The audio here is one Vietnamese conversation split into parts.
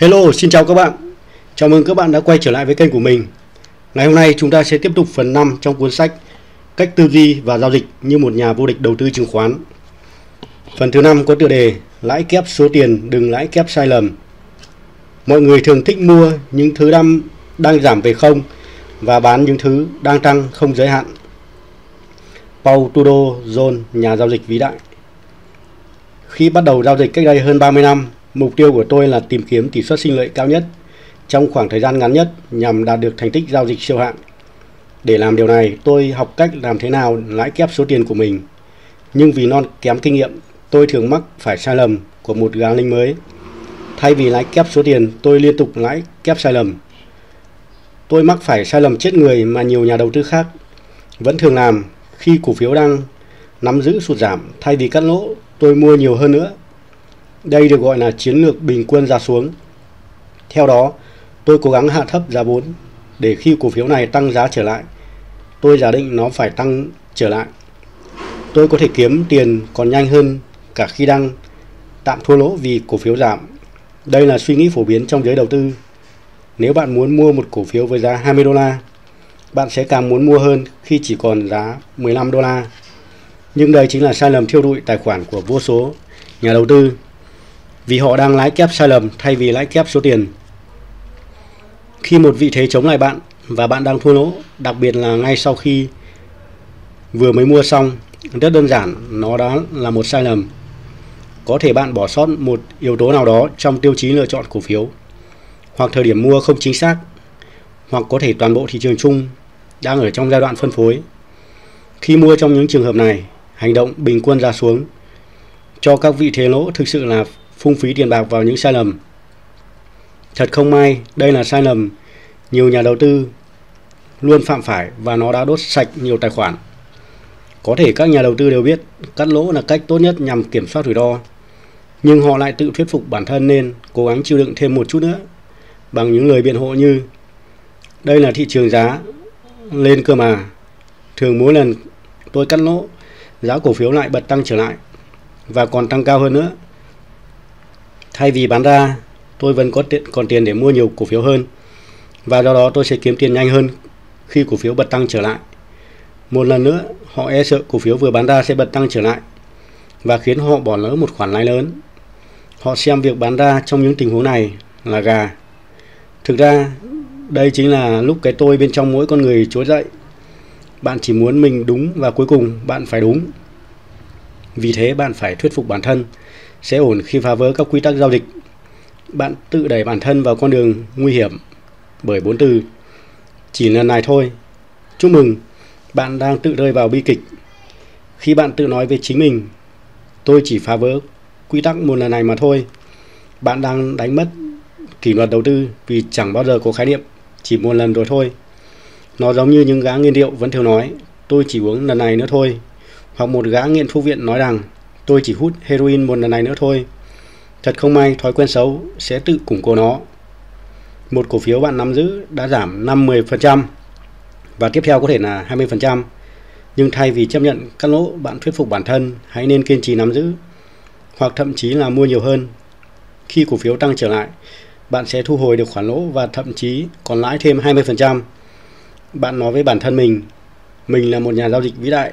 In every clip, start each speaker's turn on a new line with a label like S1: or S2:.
S1: Hello, xin chào các bạn. Chào mừng các bạn đã quay trở lại với kênh của mình. Ngày hôm nay chúng ta sẽ tiếp tục phần 5 trong cuốn sách Cách tư duy và giao dịch như một nhà vô địch đầu tư chứng khoán. Phần thứ 5 có tựa đề Lãi kép số tiền đừng lãi kép sai lầm. Mọi người thường thích mua những thứ đang, đang giảm về không và bán những thứ đang tăng không giới hạn. Paul Tudor Jones, nhà giao dịch vĩ đại. Khi bắt đầu giao dịch cách đây hơn 30 năm, Mục tiêu của tôi là tìm kiếm tỷ suất sinh lợi cao nhất trong khoảng thời gian ngắn nhất nhằm đạt được thành tích giao dịch siêu hạng. Để làm điều này, tôi học cách làm thế nào lãi kép số tiền của mình. Nhưng vì non kém kinh nghiệm, tôi thường mắc phải sai lầm của một gã linh mới. Thay vì lãi kép số tiền, tôi liên tục lãi kép sai lầm. Tôi mắc phải sai lầm chết người mà nhiều nhà đầu tư khác vẫn thường làm khi cổ phiếu đang nắm giữ sụt giảm. Thay vì cắt lỗ, tôi mua nhiều hơn nữa đây được gọi là chiến lược bình quân giá xuống. Theo đó, tôi cố gắng hạ thấp giá vốn để khi cổ phiếu này tăng giá trở lại, tôi giả định nó phải tăng trở lại. Tôi có thể kiếm tiền còn nhanh hơn cả khi đang tạm thua lỗ vì cổ phiếu giảm. Đây là suy nghĩ phổ biến trong giới đầu tư. Nếu bạn muốn mua một cổ phiếu với giá 20 đô la, bạn sẽ càng muốn mua hơn khi chỉ còn giá 15 đô la. Nhưng đây chính là sai lầm thiêu đụi tài khoản của vô số nhà đầu tư vì họ đang lãi kép sai lầm thay vì lãi kép số tiền. Khi một vị thế chống lại bạn và bạn đang thua lỗ, đặc biệt là ngay sau khi vừa mới mua xong, rất đơn giản, nó đã là một sai lầm. Có thể bạn bỏ sót một yếu tố nào đó trong tiêu chí lựa chọn cổ phiếu, hoặc thời điểm mua không chính xác, hoặc có thể toàn bộ thị trường chung đang ở trong giai đoạn phân phối. Khi mua trong những trường hợp này, hành động bình quân ra xuống cho các vị thế lỗ thực sự là phung phí tiền bạc vào những sai lầm. Thật không may, đây là sai lầm nhiều nhà đầu tư luôn phạm phải và nó đã đốt sạch nhiều tài khoản. Có thể các nhà đầu tư đều biết cắt lỗ là cách tốt nhất nhằm kiểm soát rủi ro, nhưng họ lại tự thuyết phục bản thân nên cố gắng chịu đựng thêm một chút nữa bằng những lời biện hộ như đây là thị trường giá lên cơ mà. Thường mỗi lần tôi cắt lỗ, giá cổ phiếu lại bật tăng trở lại và còn tăng cao hơn nữa. Thay vì bán ra, tôi vẫn có tiền, còn tiền để mua nhiều cổ phiếu hơn và do đó tôi sẽ kiếm tiền nhanh hơn khi cổ phiếu bật tăng trở lại. Một lần nữa, họ e sợ cổ phiếu vừa bán ra sẽ bật tăng trở lại và khiến họ bỏ lỡ một khoản lãi lớn. Họ xem việc bán ra trong những tình huống này là gà. Thực ra, đây chính là lúc cái tôi bên trong mỗi con người trỗi dậy. Bạn chỉ muốn mình đúng và cuối cùng bạn phải đúng. Vì thế bạn phải thuyết phục bản thân sẽ ổn khi phá vỡ các quy tắc giao dịch. Bạn tự đẩy bản thân vào con đường nguy hiểm bởi bốn từ chỉ lần này thôi. Chúc mừng, bạn đang tự rơi vào bi kịch. Khi bạn tự nói với chính mình, tôi chỉ phá vỡ quy tắc một lần này mà thôi. Bạn đang đánh mất kỷ luật đầu tư vì chẳng bao giờ có khái niệm chỉ một lần rồi thôi. Nó giống như những gã nghiên rượu vẫn thường nói, tôi chỉ uống lần này nữa thôi. Hoặc một gã nghiện thuốc viện nói rằng, tôi chỉ hút heroin một lần này nữa thôi. Thật không may, thói quen xấu sẽ tự củng cố nó. Một cổ phiếu bạn nắm giữ đã giảm 50% và tiếp theo có thể là 20%. Nhưng thay vì chấp nhận các lỗ, bạn thuyết phục bản thân hãy nên kiên trì nắm giữ hoặc thậm chí là mua nhiều hơn. Khi cổ phiếu tăng trở lại, bạn sẽ thu hồi được khoản lỗ và thậm chí còn lãi thêm 20%. Bạn nói với bản thân mình, mình là một nhà giao dịch vĩ đại.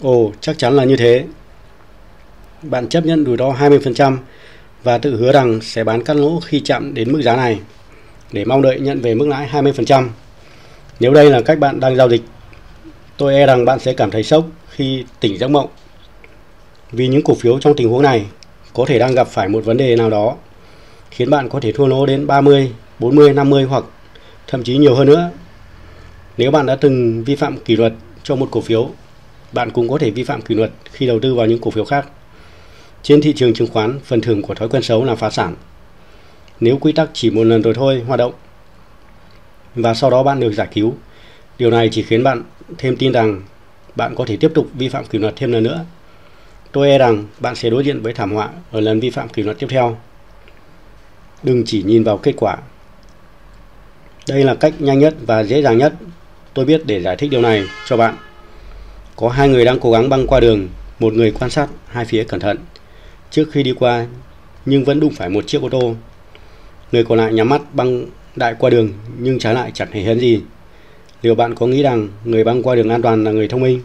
S1: Ồ, chắc chắn là như thế bạn chấp nhận rủi ro 20% và tự hứa rằng sẽ bán cắt lỗ khi chạm đến mức giá này để mong đợi nhận về mức lãi 20%. Nếu đây là cách bạn đang giao dịch, tôi e rằng bạn sẽ cảm thấy sốc khi tỉnh giấc mộng. Vì những cổ phiếu trong tình huống này có thể đang gặp phải một vấn đề nào đó khiến bạn có thể thua lỗ đến 30, 40, 50 hoặc thậm chí nhiều hơn nữa. Nếu bạn đã từng vi phạm kỷ luật cho một cổ phiếu, bạn cũng có thể vi phạm kỷ luật khi đầu tư vào những cổ phiếu khác. Trên thị trường chứng khoán, phần thưởng của thói quen xấu là phá sản. Nếu quy tắc chỉ một lần rồi thôi hoạt động và sau đó bạn được giải cứu, điều này chỉ khiến bạn thêm tin rằng bạn có thể tiếp tục vi phạm kỷ luật thêm lần nữa. Tôi e rằng bạn sẽ đối diện với thảm họa ở lần vi phạm kỷ luật tiếp theo. Đừng chỉ nhìn vào kết quả. Đây là cách nhanh nhất và dễ dàng nhất tôi biết để giải thích điều này cho bạn. Có hai người đang cố gắng băng qua đường, một người quan sát hai phía cẩn thận trước khi đi qua nhưng vẫn đụng phải một chiếc ô tô. Người còn lại nhắm mắt băng đại qua đường nhưng trái lại chẳng hề hấn gì. Liệu bạn có nghĩ rằng người băng qua đường an toàn là người thông minh?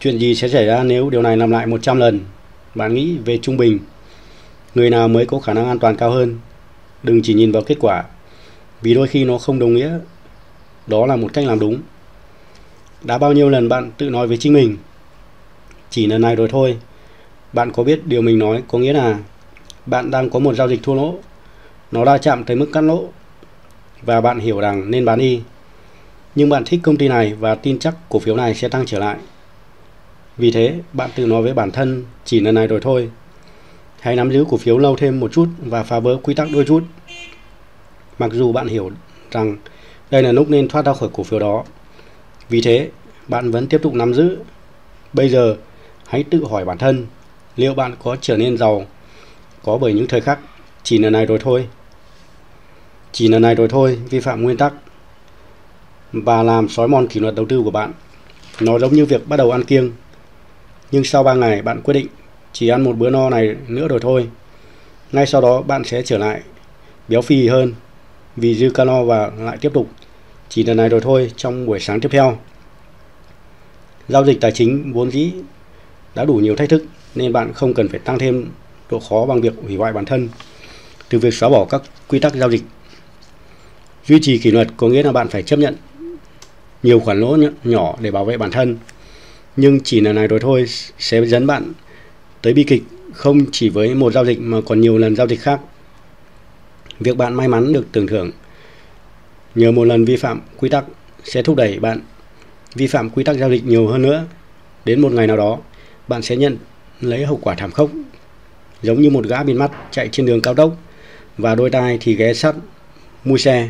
S1: Chuyện gì sẽ xảy ra nếu điều này làm lại 100 lần? Bạn nghĩ về trung bình, người nào mới có khả năng an toàn cao hơn? Đừng chỉ nhìn vào kết quả, vì đôi khi nó không đồng nghĩa đó là một cách làm đúng. Đã bao nhiêu lần bạn tự nói với chính mình, chỉ lần này rồi thôi, bạn có biết điều mình nói có nghĩa là bạn đang có một giao dịch thua lỗ, nó đã chạm tới mức cắt lỗ và bạn hiểu rằng nên bán đi. Nhưng bạn thích công ty này và tin chắc cổ phiếu này sẽ tăng trở lại. Vì thế, bạn tự nói với bản thân chỉ lần này rồi thôi. Hãy nắm giữ cổ phiếu lâu thêm một chút và phá vỡ quy tắc đôi chút. Mặc dù bạn hiểu rằng đây là lúc nên thoát ra khỏi cổ phiếu đó. Vì thế, bạn vẫn tiếp tục nắm giữ. Bây giờ, hãy tự hỏi bản thân, liệu bạn có trở nên giàu có bởi những thời khắc chỉ lần này rồi thôi. Chỉ lần này rồi thôi, vi phạm nguyên tắc và làm xói mòn kỷ luật đầu tư của bạn. Nó giống như việc bắt đầu ăn kiêng. Nhưng sau 3 ngày bạn quyết định chỉ ăn một bữa no này nữa rồi thôi. Ngay sau đó bạn sẽ trở lại béo phì hơn vì dư calo và lại tiếp tục chỉ lần này rồi thôi trong buổi sáng tiếp theo. Giao dịch tài chính vốn dĩ đã đủ nhiều thách thức nên bạn không cần phải tăng thêm độ khó bằng việc hủy hoại bản thân từ việc xóa bỏ các quy tắc giao dịch. Duy trì kỷ luật có nghĩa là bạn phải chấp nhận nhiều khoản lỗ nhỏ để bảo vệ bản thân. Nhưng chỉ lần này rồi thôi sẽ dẫn bạn tới bi kịch không chỉ với một giao dịch mà còn nhiều lần giao dịch khác. Việc bạn may mắn được tưởng thưởng nhờ một lần vi phạm quy tắc sẽ thúc đẩy bạn vi phạm quy tắc giao dịch nhiều hơn nữa. Đến một ngày nào đó, bạn sẽ nhận lấy hậu quả thảm khốc giống như một gã bịt mắt chạy trên đường cao tốc và đôi tai thì ghé sắt mui xe.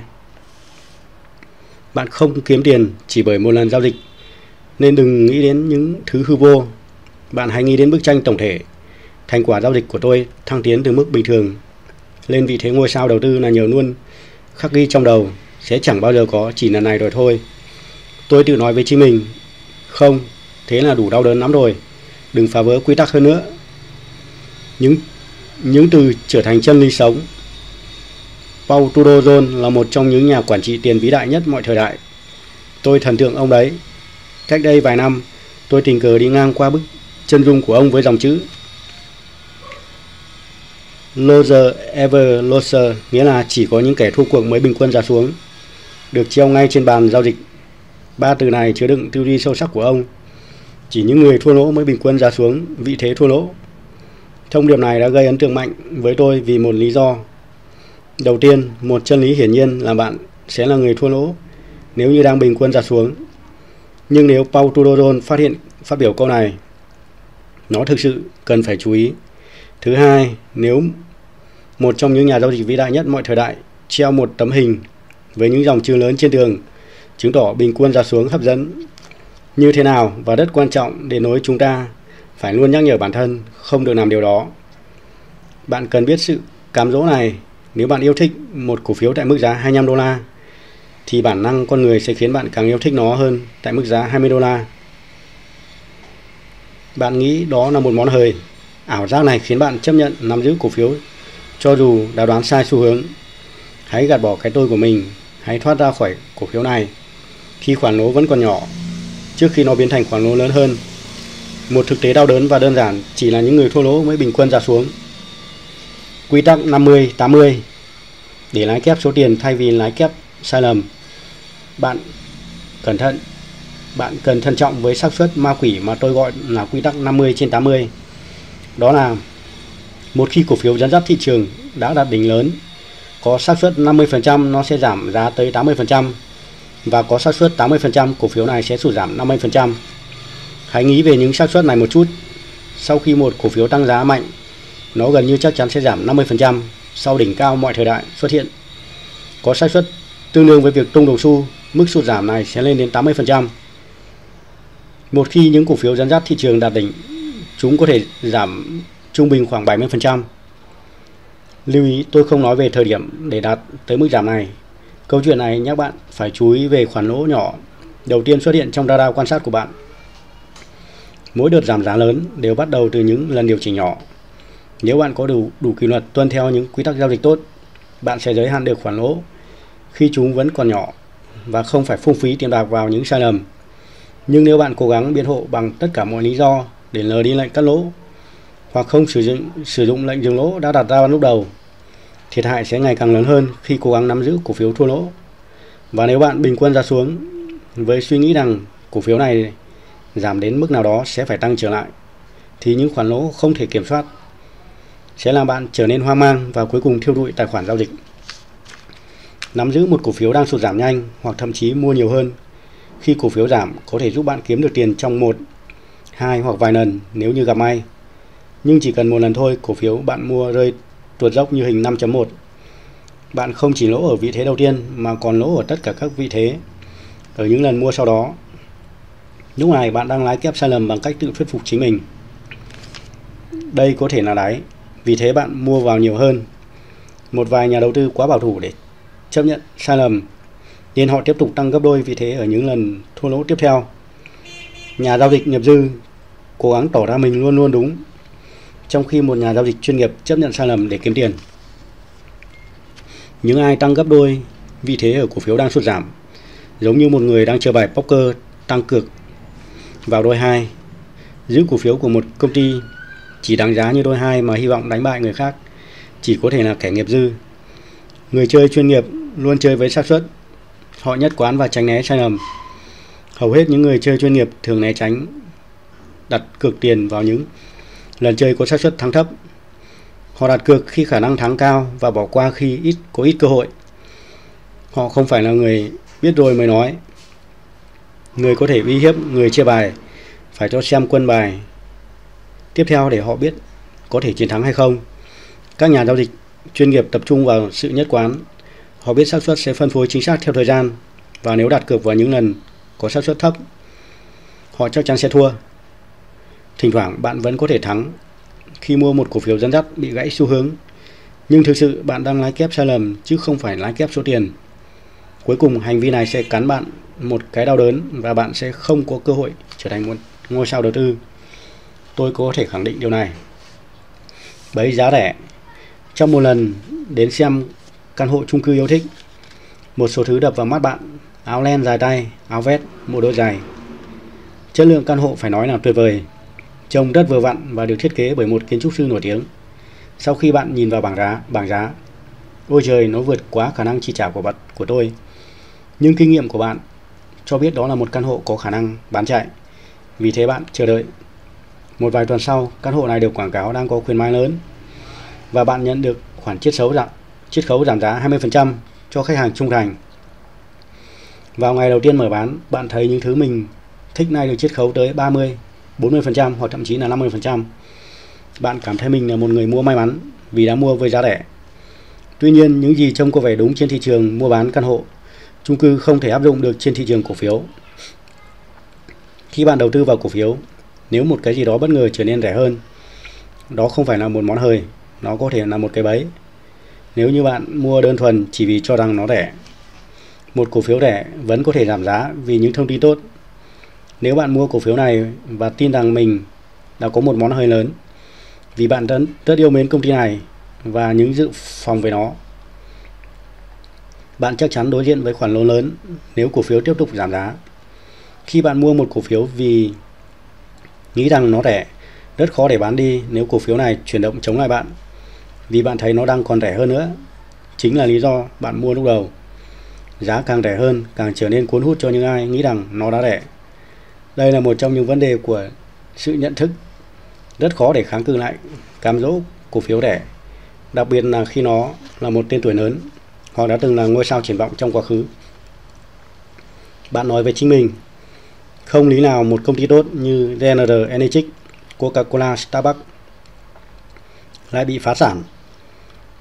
S1: Bạn không kiếm tiền chỉ bởi một lần giao dịch nên đừng nghĩ đến những thứ hư vô. Bạn hãy nghĩ đến bức tranh tổng thể. Thành quả giao dịch của tôi thăng tiến từ mức bình thường lên vị thế ngôi sao đầu tư là nhờ luôn khắc ghi trong đầu sẽ chẳng bao giờ có chỉ lần này rồi thôi. Tôi tự nói với chính mình, không, thế là đủ đau đớn lắm rồi, đừng phá vỡ quy tắc hơn nữa. Những những từ trở thành chân lý sống. Paul Tudor Jones là một trong những nhà quản trị tiền vĩ đại nhất mọi thời đại. Tôi thần tượng ông đấy. Cách đây vài năm, tôi tình cờ đi ngang qua bức chân dung của ông với dòng chữ Loser ever loser nghĩa là chỉ có những kẻ thua cuộc mới bình quân ra xuống được treo ngay trên bàn giao dịch. Ba từ này chứa đựng tư duy sâu sắc của ông. Chỉ những người thua lỗ mới bình quân ra xuống vị thế thua lỗ. Thông điệp này đã gây ấn tượng mạnh với tôi vì một lý do. Đầu tiên, một chân lý hiển nhiên là bạn sẽ là người thua lỗ nếu như đang bình quân ra xuống. Nhưng nếu Paul Tudor phát hiện phát biểu câu này, nó thực sự cần phải chú ý. Thứ hai, nếu một trong những nhà giao dịch vĩ đại nhất mọi thời đại treo một tấm hình với những dòng chữ lớn trên tường chứng tỏ bình quân ra xuống hấp dẫn như thế nào và rất quan trọng để nối chúng ta, phải luôn nhắc nhở bản thân không được làm điều đó. Bạn cần biết sự cám dỗ này nếu bạn yêu thích một cổ phiếu tại mức giá 25 đô la, thì bản năng con người sẽ khiến bạn càng yêu thích nó hơn tại mức giá 20 đô la. Bạn nghĩ đó là một món hời. Ảo giác này khiến bạn chấp nhận nắm giữ cổ phiếu, cho dù đã đoán sai xu hướng. Hãy gạt bỏ cái tôi của mình, hãy thoát ra khỏi cổ phiếu này khi khoản lỗ vẫn còn nhỏ trước khi nó biến thành khoản lỗ lớn hơn. Một thực tế đau đớn và đơn giản chỉ là những người thua lỗ mới bình quân ra xuống. Quy tắc 50-80 để lái kép số tiền thay vì lái kép sai lầm. Bạn cẩn thận. Bạn cần thận trọng với xác suất ma quỷ mà tôi gọi là quy tắc 50 trên 80. Đó là một khi cổ phiếu dẫn dắt thị trường đã đạt đỉnh lớn, có xác suất 50% nó sẽ giảm giá tới 80% và có xác suất 80% cổ phiếu này sẽ sụt giảm 50%. Hãy nghĩ về những xác suất này một chút. Sau khi một cổ phiếu tăng giá mạnh, nó gần như chắc chắn sẽ giảm 50% sau đỉnh cao mọi thời đại xuất hiện. Có xác suất tương đương với việc tung đồng xu, mức sụt giảm này sẽ lên đến 80%. Một khi những cổ phiếu dẫn dắt thị trường đạt đỉnh, chúng có thể giảm trung bình khoảng 70%. Lưu ý tôi không nói về thời điểm để đạt tới mức giảm này. Câu chuyện này nhắc bạn phải chú ý về khoản lỗ nhỏ đầu tiên xuất hiện trong radar quan sát của bạn. Mỗi đợt giảm giá lớn đều bắt đầu từ những lần điều chỉnh nhỏ. Nếu bạn có đủ đủ kỷ luật tuân theo những quy tắc giao dịch tốt, bạn sẽ giới hạn được khoản lỗ khi chúng vẫn còn nhỏ và không phải phung phí tiền bạc vào những sai lầm. Nhưng nếu bạn cố gắng biện hộ bằng tất cả mọi lý do để lờ đi lệnh cắt lỗ hoặc không sử dụng sử dụng lệnh dừng lỗ đã đặt ra lúc đầu, thiệt hại sẽ ngày càng lớn hơn khi cố gắng nắm giữ cổ phiếu thua lỗ. Và nếu bạn bình quân ra xuống với suy nghĩ rằng cổ phiếu này giảm đến mức nào đó sẽ phải tăng trở lại thì những khoản lỗ không thể kiểm soát sẽ làm bạn trở nên hoang mang và cuối cùng thiêu đụi tài khoản giao dịch. Nắm giữ một cổ phiếu đang sụt giảm nhanh hoặc thậm chí mua nhiều hơn khi cổ phiếu giảm có thể giúp bạn kiếm được tiền trong một, hai hoặc vài lần nếu như gặp may. Nhưng chỉ cần một lần thôi, cổ phiếu bạn mua rơi tuột dốc như hình 5.1. Bạn không chỉ lỗ ở vị thế đầu tiên mà còn lỗ ở tất cả các vị thế ở những lần mua sau đó. Lúc này bạn đang lái kép sai lầm bằng cách tự thuyết phục chính mình. Đây có thể là đáy, vì thế bạn mua vào nhiều hơn. Một vài nhà đầu tư quá bảo thủ để chấp nhận sai lầm nên họ tiếp tục tăng gấp đôi vị thế ở những lần thua lỗ tiếp theo. Nhà giao dịch nghiệp dư cố gắng tỏ ra mình luôn luôn đúng, trong khi một nhà giao dịch chuyên nghiệp chấp nhận sai lầm để kiếm tiền. Những ai tăng gấp đôi vị thế ở cổ phiếu đang sụt giảm, giống như một người đang chơi bài poker tăng cược vào đôi hai, giữ cổ phiếu của một công ty chỉ đáng giá như đôi hai mà hy vọng đánh bại người khác chỉ có thể là kẻ nghiệp dư. Người chơi chuyên nghiệp luôn chơi với xác suất. Họ nhất quán và tránh né sai lầm. Hầu hết những người chơi chuyên nghiệp thường né tránh đặt cược tiền vào những lần chơi có xác suất thắng thấp. Họ đặt cược khi khả năng thắng cao và bỏ qua khi ít có ít cơ hội. Họ không phải là người biết rồi mới nói. Người có thể uy hiếp người chia bài phải cho xem quân bài tiếp theo để họ biết có thể chiến thắng hay không. Các nhà giao dịch chuyên nghiệp tập trung vào sự nhất quán Họ biết xác suất sẽ phân phối chính xác theo thời gian và nếu đặt cược vào những lần có xác suất thấp, họ chắc chắn sẽ thua. Thỉnh thoảng bạn vẫn có thể thắng khi mua một cổ phiếu dẫn dắt bị gãy xu hướng, nhưng thực sự bạn đang lái kép sai lầm chứ không phải lái kép số tiền. Cuối cùng hành vi này sẽ cắn bạn một cái đau đớn và bạn sẽ không có cơ hội trở thành một ngôi sao đầu tư. Tôi có thể khẳng định điều này. Bấy giá rẻ. Trong một lần đến xem căn hộ chung cư yêu thích. Một số thứ đập vào mắt bạn, áo len dài tay, áo vest, một đôi giày. Chất lượng căn hộ phải nói là tuyệt vời. Trông rất vừa vặn và được thiết kế bởi một kiến trúc sư nổi tiếng. Sau khi bạn nhìn vào bảng giá, bảng giá, ôi trời nó vượt quá khả năng chi trả của bạn của tôi. Nhưng kinh nghiệm của bạn cho biết đó là một căn hộ có khả năng bán chạy. Vì thế bạn chờ đợi. Một vài tuần sau, căn hộ này được quảng cáo đang có khuyến mãi lớn và bạn nhận được khoản chiết khấu giảm chiết khấu giảm giá 20% cho khách hàng trung thành. Vào ngày đầu tiên mở bán, bạn thấy những thứ mình thích này được chiết khấu tới 30, 40% hoặc thậm chí là 50%. Bạn cảm thấy mình là một người mua may mắn vì đã mua với giá rẻ. Tuy nhiên, những gì trông có vẻ đúng trên thị trường mua bán căn hộ, chung cư không thể áp dụng được trên thị trường cổ phiếu. Khi bạn đầu tư vào cổ phiếu, nếu một cái gì đó bất ngờ trở nên rẻ hơn, đó không phải là một món hời, nó có thể là một cái bẫy nếu như bạn mua đơn thuần chỉ vì cho rằng nó rẻ, một cổ phiếu rẻ vẫn có thể giảm giá vì những thông tin tốt. Nếu bạn mua cổ phiếu này và tin rằng mình đã có một món hơi lớn, vì bạn rất, rất yêu mến công ty này và những dự phòng về nó, bạn chắc chắn đối diện với khoản lỗ lớn nếu cổ phiếu tiếp tục giảm giá. Khi bạn mua một cổ phiếu vì nghĩ rằng nó rẻ, rất khó để bán đi nếu cổ phiếu này chuyển động chống lại bạn vì bạn thấy nó đang còn rẻ hơn nữa. Chính là lý do bạn mua lúc đầu. Giá càng rẻ hơn càng trở nên cuốn hút cho những ai nghĩ rằng nó đã rẻ. Đây là một trong những vấn đề của sự nhận thức rất khó để kháng cự lại cám dỗ cổ phiếu rẻ. Đặc biệt là khi nó là một tên tuổi lớn họ đã từng là ngôi sao triển vọng trong quá khứ. Bạn nói với chính mình, không lý nào một công ty tốt như General Energy, Coca-Cola, Starbucks lại bị phá sản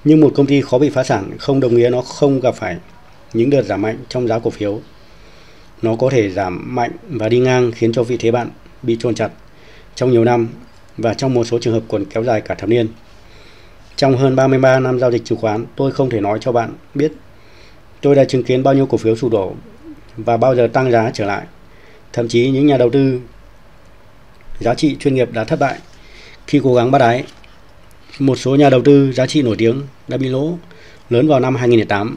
S1: nhưng một công ty khó bị phá sản không đồng nghĩa nó không gặp phải những đợt giảm mạnh trong giá cổ phiếu. Nó có thể giảm mạnh và đi ngang khiến cho vị thế bạn bị trôn chặt trong nhiều năm và trong một số trường hợp còn kéo dài cả thập niên. Trong hơn 33 năm giao dịch chứng khoán, tôi không thể nói cho bạn biết tôi đã chứng kiến bao nhiêu cổ phiếu sụp đổ và bao giờ tăng giá trở lại. Thậm chí những nhà đầu tư giá trị chuyên nghiệp đã thất bại khi cố gắng bắt đáy một số nhà đầu tư giá trị nổi tiếng đã bị lỗ lớn vào năm 2008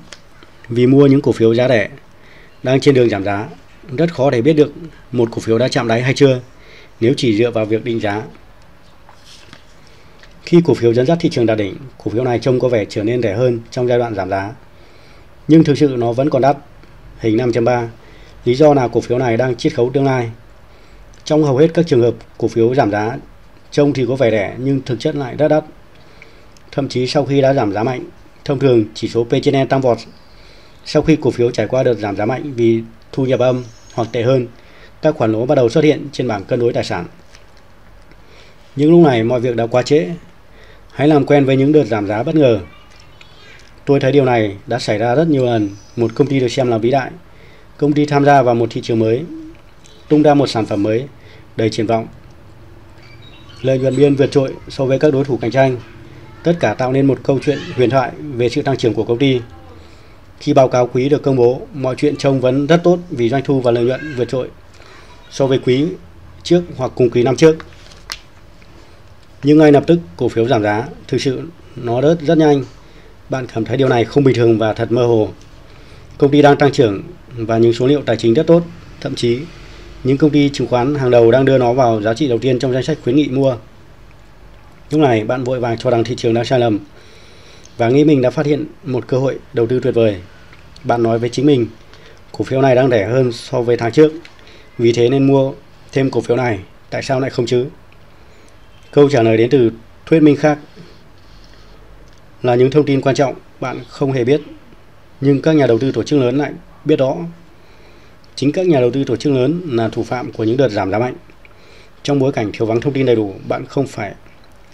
S1: vì mua những cổ phiếu giá rẻ đang trên đường giảm giá. Rất khó để biết được một cổ phiếu đã chạm đáy hay chưa nếu chỉ dựa vào việc định giá. Khi cổ phiếu dẫn dắt thị trường đạt đỉnh, cổ phiếu này trông có vẻ trở nên rẻ hơn trong giai đoạn giảm giá. Nhưng thực sự nó vẫn còn đắt. Hình 5.3 Lý do là cổ phiếu này đang chiết khấu tương lai. Trong hầu hết các trường hợp cổ phiếu giảm giá, trông thì có vẻ rẻ nhưng thực chất lại rất đắt. Thậm chí sau khi đã giảm giá mạnh, thông thường chỉ số P/E tăng vọt. Sau khi cổ phiếu trải qua đợt giảm giá mạnh vì thu nhập âm hoặc tệ hơn, các khoản lỗ bắt đầu xuất hiện trên bảng cân đối tài sản. Những lúc này mọi việc đã quá trễ. Hãy làm quen với những đợt giảm giá bất ngờ. Tôi thấy điều này đã xảy ra rất nhiều lần. Một công ty được xem là vĩ đại. Công ty tham gia vào một thị trường mới, tung ra một sản phẩm mới đầy triển vọng. Lợi nhuận biên vượt trội so với các đối thủ cạnh tranh. Tất cả tạo nên một câu chuyện huyền thoại về sự tăng trưởng của công ty. Khi báo cáo quý được công bố, mọi chuyện trông vẫn rất tốt vì doanh thu và lợi nhuận vượt trội so với quý trước hoặc cùng kỳ năm trước. Nhưng ngay lập tức cổ phiếu giảm giá, thực sự nó rớt rất nhanh. Bạn cảm thấy điều này không bình thường và thật mơ hồ. Công ty đang tăng trưởng và những số liệu tài chính rất tốt, thậm chí những công ty chứng khoán hàng đầu đang đưa nó vào giá trị đầu tiên trong danh sách khuyến nghị mua. Lúc này bạn vội vàng cho rằng thị trường đang sai lầm và nghĩ mình đã phát hiện một cơ hội đầu tư tuyệt vời. Bạn nói với chính mình, cổ phiếu này đang rẻ hơn so với tháng trước, vì thế nên mua thêm cổ phiếu này, tại sao lại không chứ? Câu trả lời đến từ thuyết minh khác là những thông tin quan trọng bạn không hề biết, nhưng các nhà đầu tư tổ chức lớn lại biết đó. Chính các nhà đầu tư tổ chức lớn là thủ phạm của những đợt giảm giá mạnh. Trong bối cảnh thiếu vắng thông tin đầy đủ, bạn không phải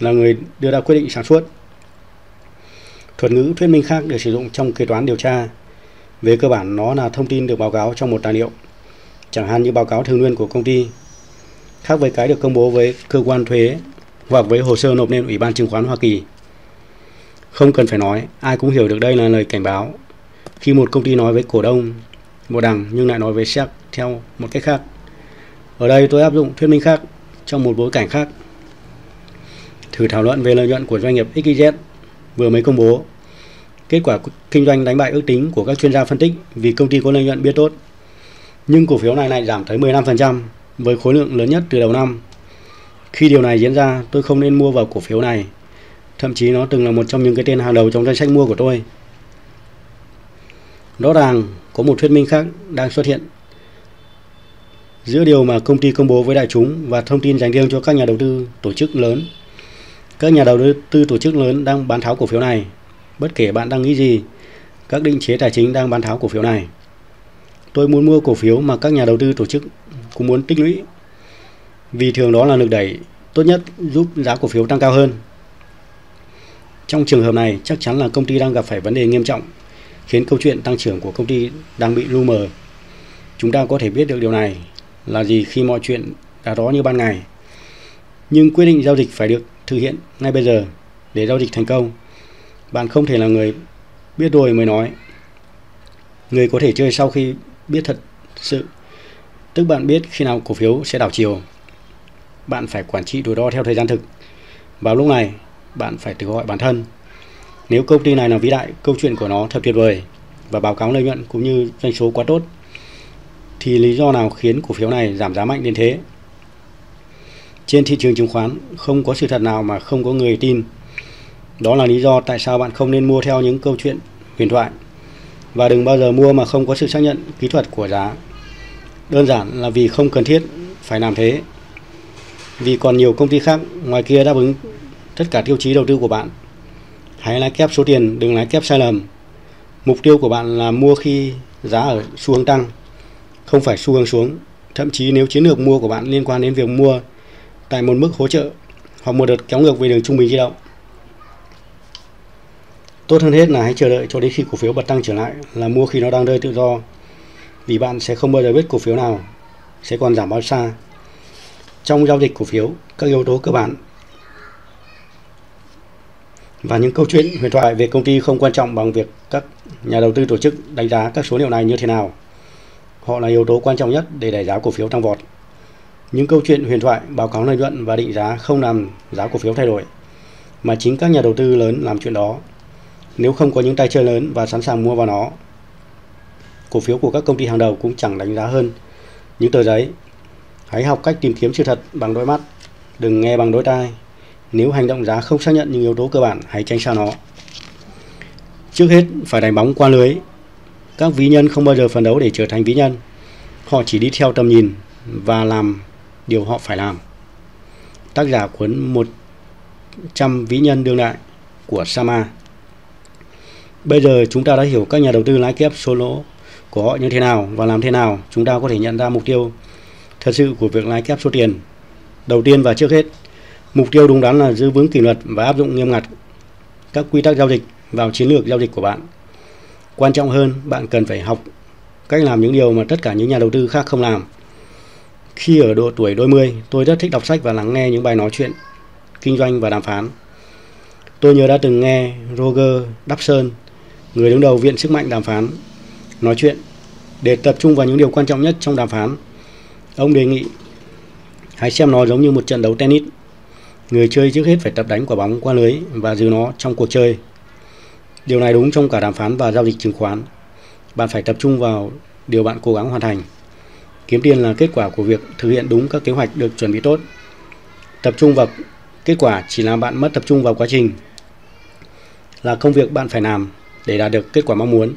S1: là người đưa ra quyết định sáng suốt. Thuật ngữ thuyết minh khác được sử dụng trong kế toán điều tra. Về cơ bản nó là thông tin được báo cáo trong một tài liệu, chẳng hạn như báo cáo thường niên của công ty, khác với cái được công bố với cơ quan thuế hoặc với hồ sơ nộp lên Ủy ban chứng khoán Hoa Kỳ. Không cần phải nói, ai cũng hiểu được đây là lời cảnh báo. Khi một công ty nói với cổ đông một đằng nhưng lại nói với sếp theo một cách khác. Ở đây tôi áp dụng thuyết minh khác trong một bối cảnh khác. Thử thảo luận về lợi nhuận của doanh nghiệp XYZ vừa mới công bố. Kết quả kinh doanh đánh bại ước tính của các chuyên gia phân tích vì công ty có lợi nhuận biết tốt. Nhưng cổ phiếu này lại giảm tới 15% với khối lượng lớn nhất từ đầu năm. Khi điều này diễn ra, tôi không nên mua vào cổ phiếu này. Thậm chí nó từng là một trong những cái tên hàng đầu trong danh sách mua của tôi. Rõ ràng có một thuyết minh khác đang xuất hiện giữa điều mà công ty công bố với đại chúng và thông tin dành riêng cho các nhà đầu tư tổ chức lớn. Các nhà đầu tư tổ chức lớn đang bán tháo cổ phiếu này. Bất kể bạn đang nghĩ gì, các định chế tài chính đang bán tháo cổ phiếu này. Tôi muốn mua cổ phiếu mà các nhà đầu tư tổ chức cũng muốn tích lũy. Vì thường đó là lực đẩy tốt nhất giúp giá cổ phiếu tăng cao hơn. Trong trường hợp này, chắc chắn là công ty đang gặp phải vấn đề nghiêm trọng khiến câu chuyện tăng trưởng của công ty đang bị lu mờ. Chúng ta có thể biết được điều này là gì khi mọi chuyện đã rõ như ban ngày. Nhưng quyết định giao dịch phải được thực hiện ngay bây giờ để giao dịch thành công. Bạn không thể là người biết rồi mới nói. Người có thể chơi sau khi biết thật sự. Tức bạn biết khi nào cổ phiếu sẽ đảo chiều. Bạn phải quản trị rủi ro theo thời gian thực. Vào lúc này, bạn phải tự gọi bản thân nếu công ty này là vĩ đại, câu chuyện của nó thật tuyệt vời và báo cáo lợi nhuận cũng như doanh số quá tốt thì lý do nào khiến cổ phiếu này giảm giá mạnh đến thế? Trên thị trường chứng khoán không có sự thật nào mà không có người tin. Đó là lý do tại sao bạn không nên mua theo những câu chuyện huyền thoại và đừng bao giờ mua mà không có sự xác nhận kỹ thuật của giá. Đơn giản là vì không cần thiết phải làm thế. Vì còn nhiều công ty khác ngoài kia đáp ứng tất cả tiêu chí đầu tư của bạn Hãy lái kép số tiền, đừng lái kép sai lầm. Mục tiêu của bạn là mua khi giá ở xu hướng tăng, không phải xu hướng xuống. Thậm chí nếu chiến lược mua của bạn liên quan đến việc mua tại một mức hỗ trợ hoặc một đợt kéo ngược về đường trung bình di động. Tốt hơn hết là hãy chờ đợi cho đến khi cổ phiếu bật tăng trở lại là mua khi nó đang rơi tự do. Vì bạn sẽ không bao giờ biết cổ phiếu nào sẽ còn giảm bao xa. Trong giao dịch cổ phiếu, các yếu tố cơ bản và những câu chuyện huyền thoại về công ty không quan trọng bằng việc các nhà đầu tư tổ chức đánh giá các số liệu này như thế nào. Họ là yếu tố quan trọng nhất để đẩy giá cổ phiếu tăng vọt. Những câu chuyện huyền thoại, báo cáo lợi nhuận và định giá không làm giá cổ phiếu thay đổi, mà chính các nhà đầu tư lớn làm chuyện đó nếu không có những tay chơi lớn và sẵn sàng mua vào nó. Cổ phiếu của các công ty hàng đầu cũng chẳng đánh giá hơn những tờ giấy. Hãy học cách tìm kiếm sự thật bằng đôi mắt, đừng nghe bằng đôi tai. Nếu hành động giá không xác nhận những yếu tố cơ bản, hãy tránh xa nó. Trước hết, phải đánh bóng qua lưới. Các ví nhân không bao giờ phấn đấu để trở thành ví nhân. Họ chỉ đi theo tầm nhìn và làm điều họ phải làm. Tác giả cuốn 100 ví nhân đương đại của Sama. Bây giờ chúng ta đã hiểu các nhà đầu tư lãi kép số lỗ của họ như thế nào và làm thế nào chúng ta có thể nhận ra mục tiêu thật sự của việc lãi kép số tiền. Đầu tiên và trước hết, mục tiêu đúng đắn là giữ vững kỷ luật và áp dụng nghiêm ngặt các quy tắc giao dịch vào chiến lược giao dịch của bạn. Quan trọng hơn, bạn cần phải học cách làm những điều mà tất cả những nhà đầu tư khác không làm. Khi ở độ tuổi đôi mươi, tôi rất thích đọc sách và lắng nghe những bài nói chuyện kinh doanh và đàm phán. Tôi nhớ đã từng nghe Roger Dapson, người đứng đầu Viện Sức mạnh Đàm phán, nói chuyện để tập trung vào những điều quan trọng nhất trong đàm phán. Ông đề nghị hãy xem nó giống như một trận đấu tennis. Người chơi trước hết phải tập đánh quả bóng qua lưới và giữ nó trong cuộc chơi. Điều này đúng trong cả đàm phán và giao dịch chứng khoán. Bạn phải tập trung vào điều bạn cố gắng hoàn thành. Kiếm tiền là kết quả của việc thực hiện đúng các kế hoạch được chuẩn bị tốt. Tập trung vào kết quả chỉ làm bạn mất tập trung vào quá trình là công việc bạn phải làm để đạt được kết quả mong muốn.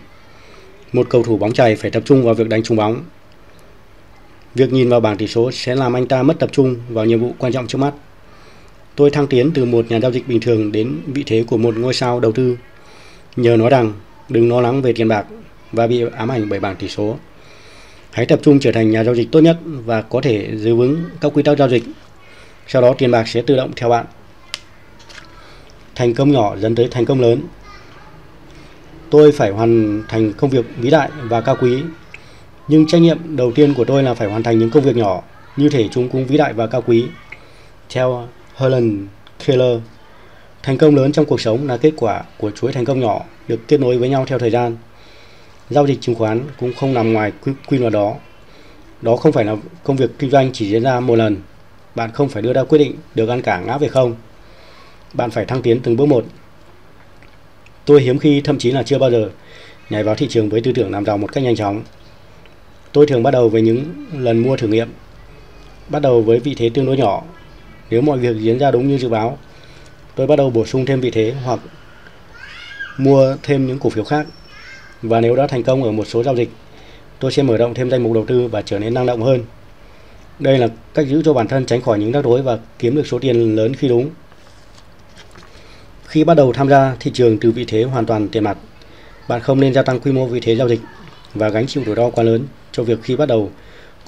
S1: Một cầu thủ bóng chày phải tập trung vào việc đánh trúng bóng. Việc nhìn vào bảng tỷ số sẽ làm anh ta mất tập trung vào nhiệm vụ quan trọng trước mắt. Tôi thăng tiến từ một nhà giao dịch bình thường đến vị thế của một ngôi sao đầu tư. Nhờ nói rằng, đừng lo lắng về tiền bạc và bị ám ảnh bởi bảng tỷ số. Hãy tập trung trở thành nhà giao dịch tốt nhất và có thể giữ vững các quy tắc giao dịch. Sau đó tiền bạc sẽ tự động theo bạn. Thành công nhỏ dẫn tới thành công lớn. Tôi phải hoàn thành công việc vĩ đại và cao quý. Nhưng trách nhiệm đầu tiên của tôi là phải hoàn thành những công việc nhỏ, như thể chúng cũng vĩ đại và cao quý. Theo Helen Keller, thành công lớn trong cuộc sống là kết quả của chuỗi thành công nhỏ được kết nối với nhau theo thời gian. Giao dịch chứng khoán cũng không nằm ngoài quy, quy luật đó. Đó không phải là công việc kinh doanh chỉ diễn ra một lần. Bạn không phải đưa ra quyết định được ăn cả ngã về không. Bạn phải thăng tiến từng bước một. Tôi hiếm khi thậm chí là chưa bao giờ nhảy vào thị trường với tư tưởng làm giàu một cách nhanh chóng. Tôi thường bắt đầu với những lần mua thử nghiệm. Bắt đầu với vị thế tương đối nhỏ. Nếu mọi việc diễn ra đúng như dự báo, tôi bắt đầu bổ sung thêm vị thế hoặc mua thêm những cổ phiếu khác. Và nếu đã thành công ở một số giao dịch, tôi sẽ mở rộng thêm danh mục đầu tư và trở nên năng động hơn. Đây là cách giữ cho bản thân tránh khỏi những rắc rối và kiếm được số tiền lớn khi đúng. Khi bắt đầu tham gia thị trường từ vị thế hoàn toàn tiền mặt, bạn không nên gia tăng quy mô vị thế giao dịch và gánh chịu rủi ro quá lớn cho việc khi bắt đầu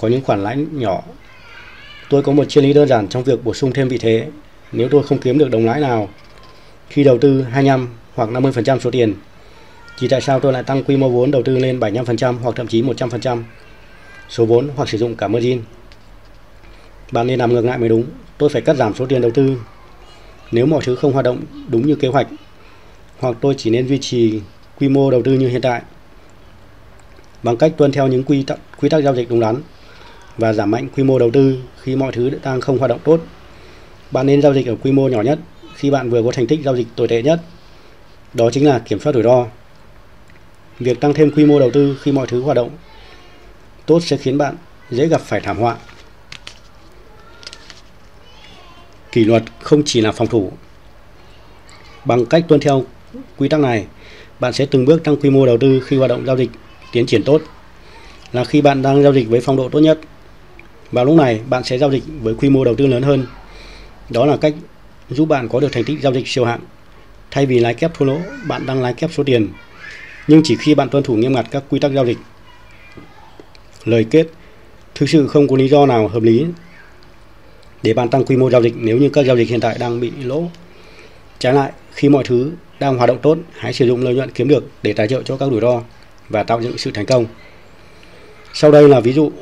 S1: có những khoản lãi nhỏ. Tôi có một triết lý đơn giản trong việc bổ sung thêm vị thế. Nếu tôi không kiếm được đồng lãi nào khi đầu tư 25 hoặc 50% số tiền, thì tại sao tôi lại tăng quy mô vốn đầu tư lên 75% hoặc thậm chí 100% số vốn hoặc sử dụng cả margin? Bạn nên làm ngược lại mới đúng. Tôi phải cắt giảm số tiền đầu tư nếu mọi thứ không hoạt động đúng như kế hoạch hoặc tôi chỉ nên duy trì quy mô đầu tư như hiện tại bằng cách tuân theo những quy tắc, quy tắc giao dịch đúng đắn và giảm mạnh quy mô đầu tư khi mọi thứ đang không hoạt động tốt. Bạn nên giao dịch ở quy mô nhỏ nhất khi bạn vừa có thành tích giao dịch tồi tệ nhất. Đó chính là kiểm soát rủi ro. Việc tăng thêm quy mô đầu tư khi mọi thứ hoạt động tốt sẽ khiến bạn dễ gặp phải thảm họa kỷ luật không chỉ là phòng thủ. Bằng cách tuân theo quy tắc này, bạn sẽ từng bước tăng quy mô đầu tư khi hoạt động giao dịch tiến triển tốt. Là khi bạn đang giao dịch với phong độ tốt nhất. Vào lúc này, bạn sẽ giao dịch với quy mô đầu tư lớn hơn. Đó là cách giúp bạn có được thành tích giao dịch siêu hạng. Thay vì lái kép thua lỗ, bạn đang lái kép số tiền. Nhưng chỉ khi bạn tuân thủ nghiêm ngặt các quy tắc giao dịch. Lời kết Thực sự không có lý do nào hợp lý để bạn tăng quy mô giao dịch nếu như các giao dịch hiện tại đang bị lỗ. Trái lại, khi mọi thứ đang hoạt động tốt, hãy sử dụng lợi nhuận kiếm được để tài trợ cho các rủi ro và tạo dựng sự thành công. Sau đây là ví dụ,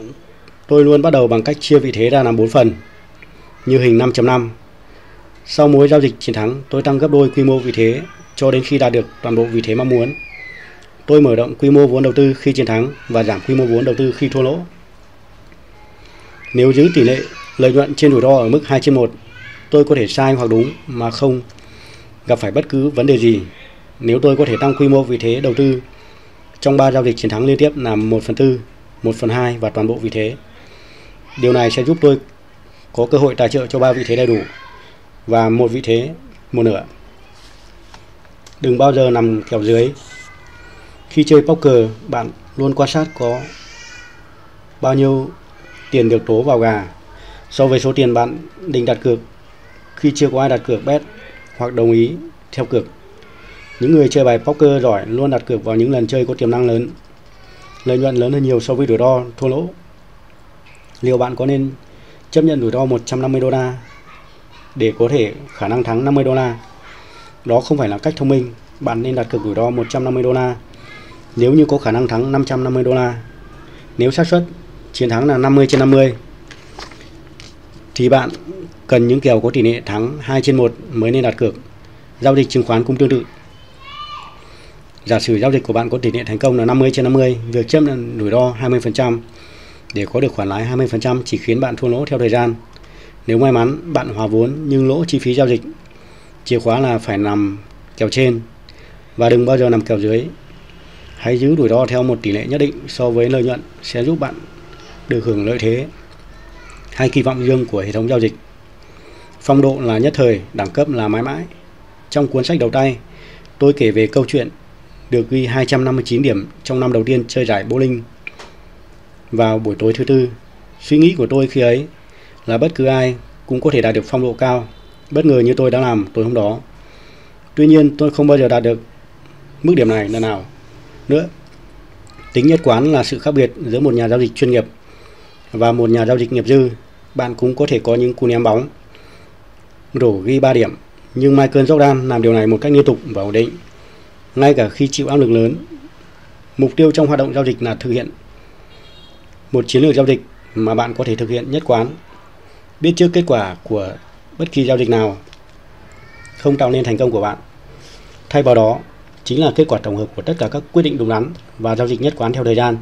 S1: tôi luôn bắt đầu bằng cách chia vị thế ra làm 4 phần, như hình 5.5. Sau mỗi giao dịch chiến thắng, tôi tăng gấp đôi quy mô vị thế cho đến khi đạt được toàn bộ vị thế mong muốn. Tôi mở rộng quy mô vốn đầu tư khi chiến thắng và giảm quy mô vốn đầu tư khi thua lỗ. Nếu giữ tỷ lệ lợi nhuận trên rủi ro ở mức 2 trên 1, tôi có thể sai hoặc đúng mà không gặp phải bất cứ vấn đề gì. nếu tôi có thể tăng quy mô vị thế đầu tư trong 3 giao dịch chiến thắng liên tiếp là 1 phần 4, 1 phần 2 và toàn bộ vị thế. Điều này sẽ giúp tôi có cơ hội tài trợ cho ba vị thế đầy đủ và một vị thế một nửa. Đừng bao giờ nằm kèo dưới. Khi chơi poker, bạn luôn quan sát có bao nhiêu tiền được tố vào gà so với số tiền bạn định đặt cược khi chưa có ai đặt cược bet hoặc đồng ý theo cược. Những người chơi bài poker giỏi luôn đặt cược vào những lần chơi có tiềm năng lớn, lợi nhuận lớn hơn nhiều so với rủi ro thua lỗ. Liệu bạn có nên chấp nhận rủi ro 150 đô la để có thể khả năng thắng 50 đô la? Đó không phải là cách thông minh. Bạn nên đặt cược rủi ro 150 đô la nếu như có khả năng thắng 550 đô la. Nếu xác suất chiến thắng là 50 trên 50 thì bạn cần những kèo có tỷ lệ thắng 2 trên 1 mới nên đặt cược. Giao dịch chứng khoán cũng tương tự. Giả sử giao dịch của bạn có tỷ lệ thành công là 50 trên 50, việc chấp nhận rủi ro 20% để có được khoản lãi 20% chỉ khiến bạn thua lỗ theo thời gian. Nếu may mắn bạn hòa vốn nhưng lỗ chi phí giao dịch, chìa khóa là phải nằm kèo trên và đừng bao giờ nằm kèo dưới. Hãy giữ rủi ro theo một tỷ lệ nhất định so với lợi nhuận sẽ giúp bạn được hưởng lợi thế hay kỳ vọng riêng của hệ thống giao dịch. Phong độ là nhất thời, đẳng cấp là mãi mãi. Trong cuốn sách đầu tay, tôi kể về câu chuyện được ghi 259 điểm trong năm đầu tiên chơi giải bowling vào buổi tối thứ tư. Suy nghĩ của tôi khi ấy là bất cứ ai cũng có thể đạt được phong độ cao, bất ngờ như tôi đã làm tối hôm đó. Tuy nhiên tôi không bao giờ đạt được mức điểm này lần nào nữa. Tính nhất quán là sự khác biệt giữa một nhà giao dịch chuyên nghiệp và một nhà giao dịch nghiệp dư. Bạn cũng có thể có những cú ném bóng rổ ghi 3 điểm, nhưng Michael Jordan làm điều này một cách liên tục và ổn định, ngay cả khi chịu áp lực lớn. Mục tiêu trong hoạt động giao dịch là thực hiện một chiến lược giao dịch mà bạn có thể thực hiện nhất quán. Biết trước kết quả của bất kỳ giao dịch nào không tạo nên thành công của bạn. Thay vào đó, chính là kết quả tổng hợp của tất cả các quyết định đúng đắn và giao dịch nhất quán theo thời gian.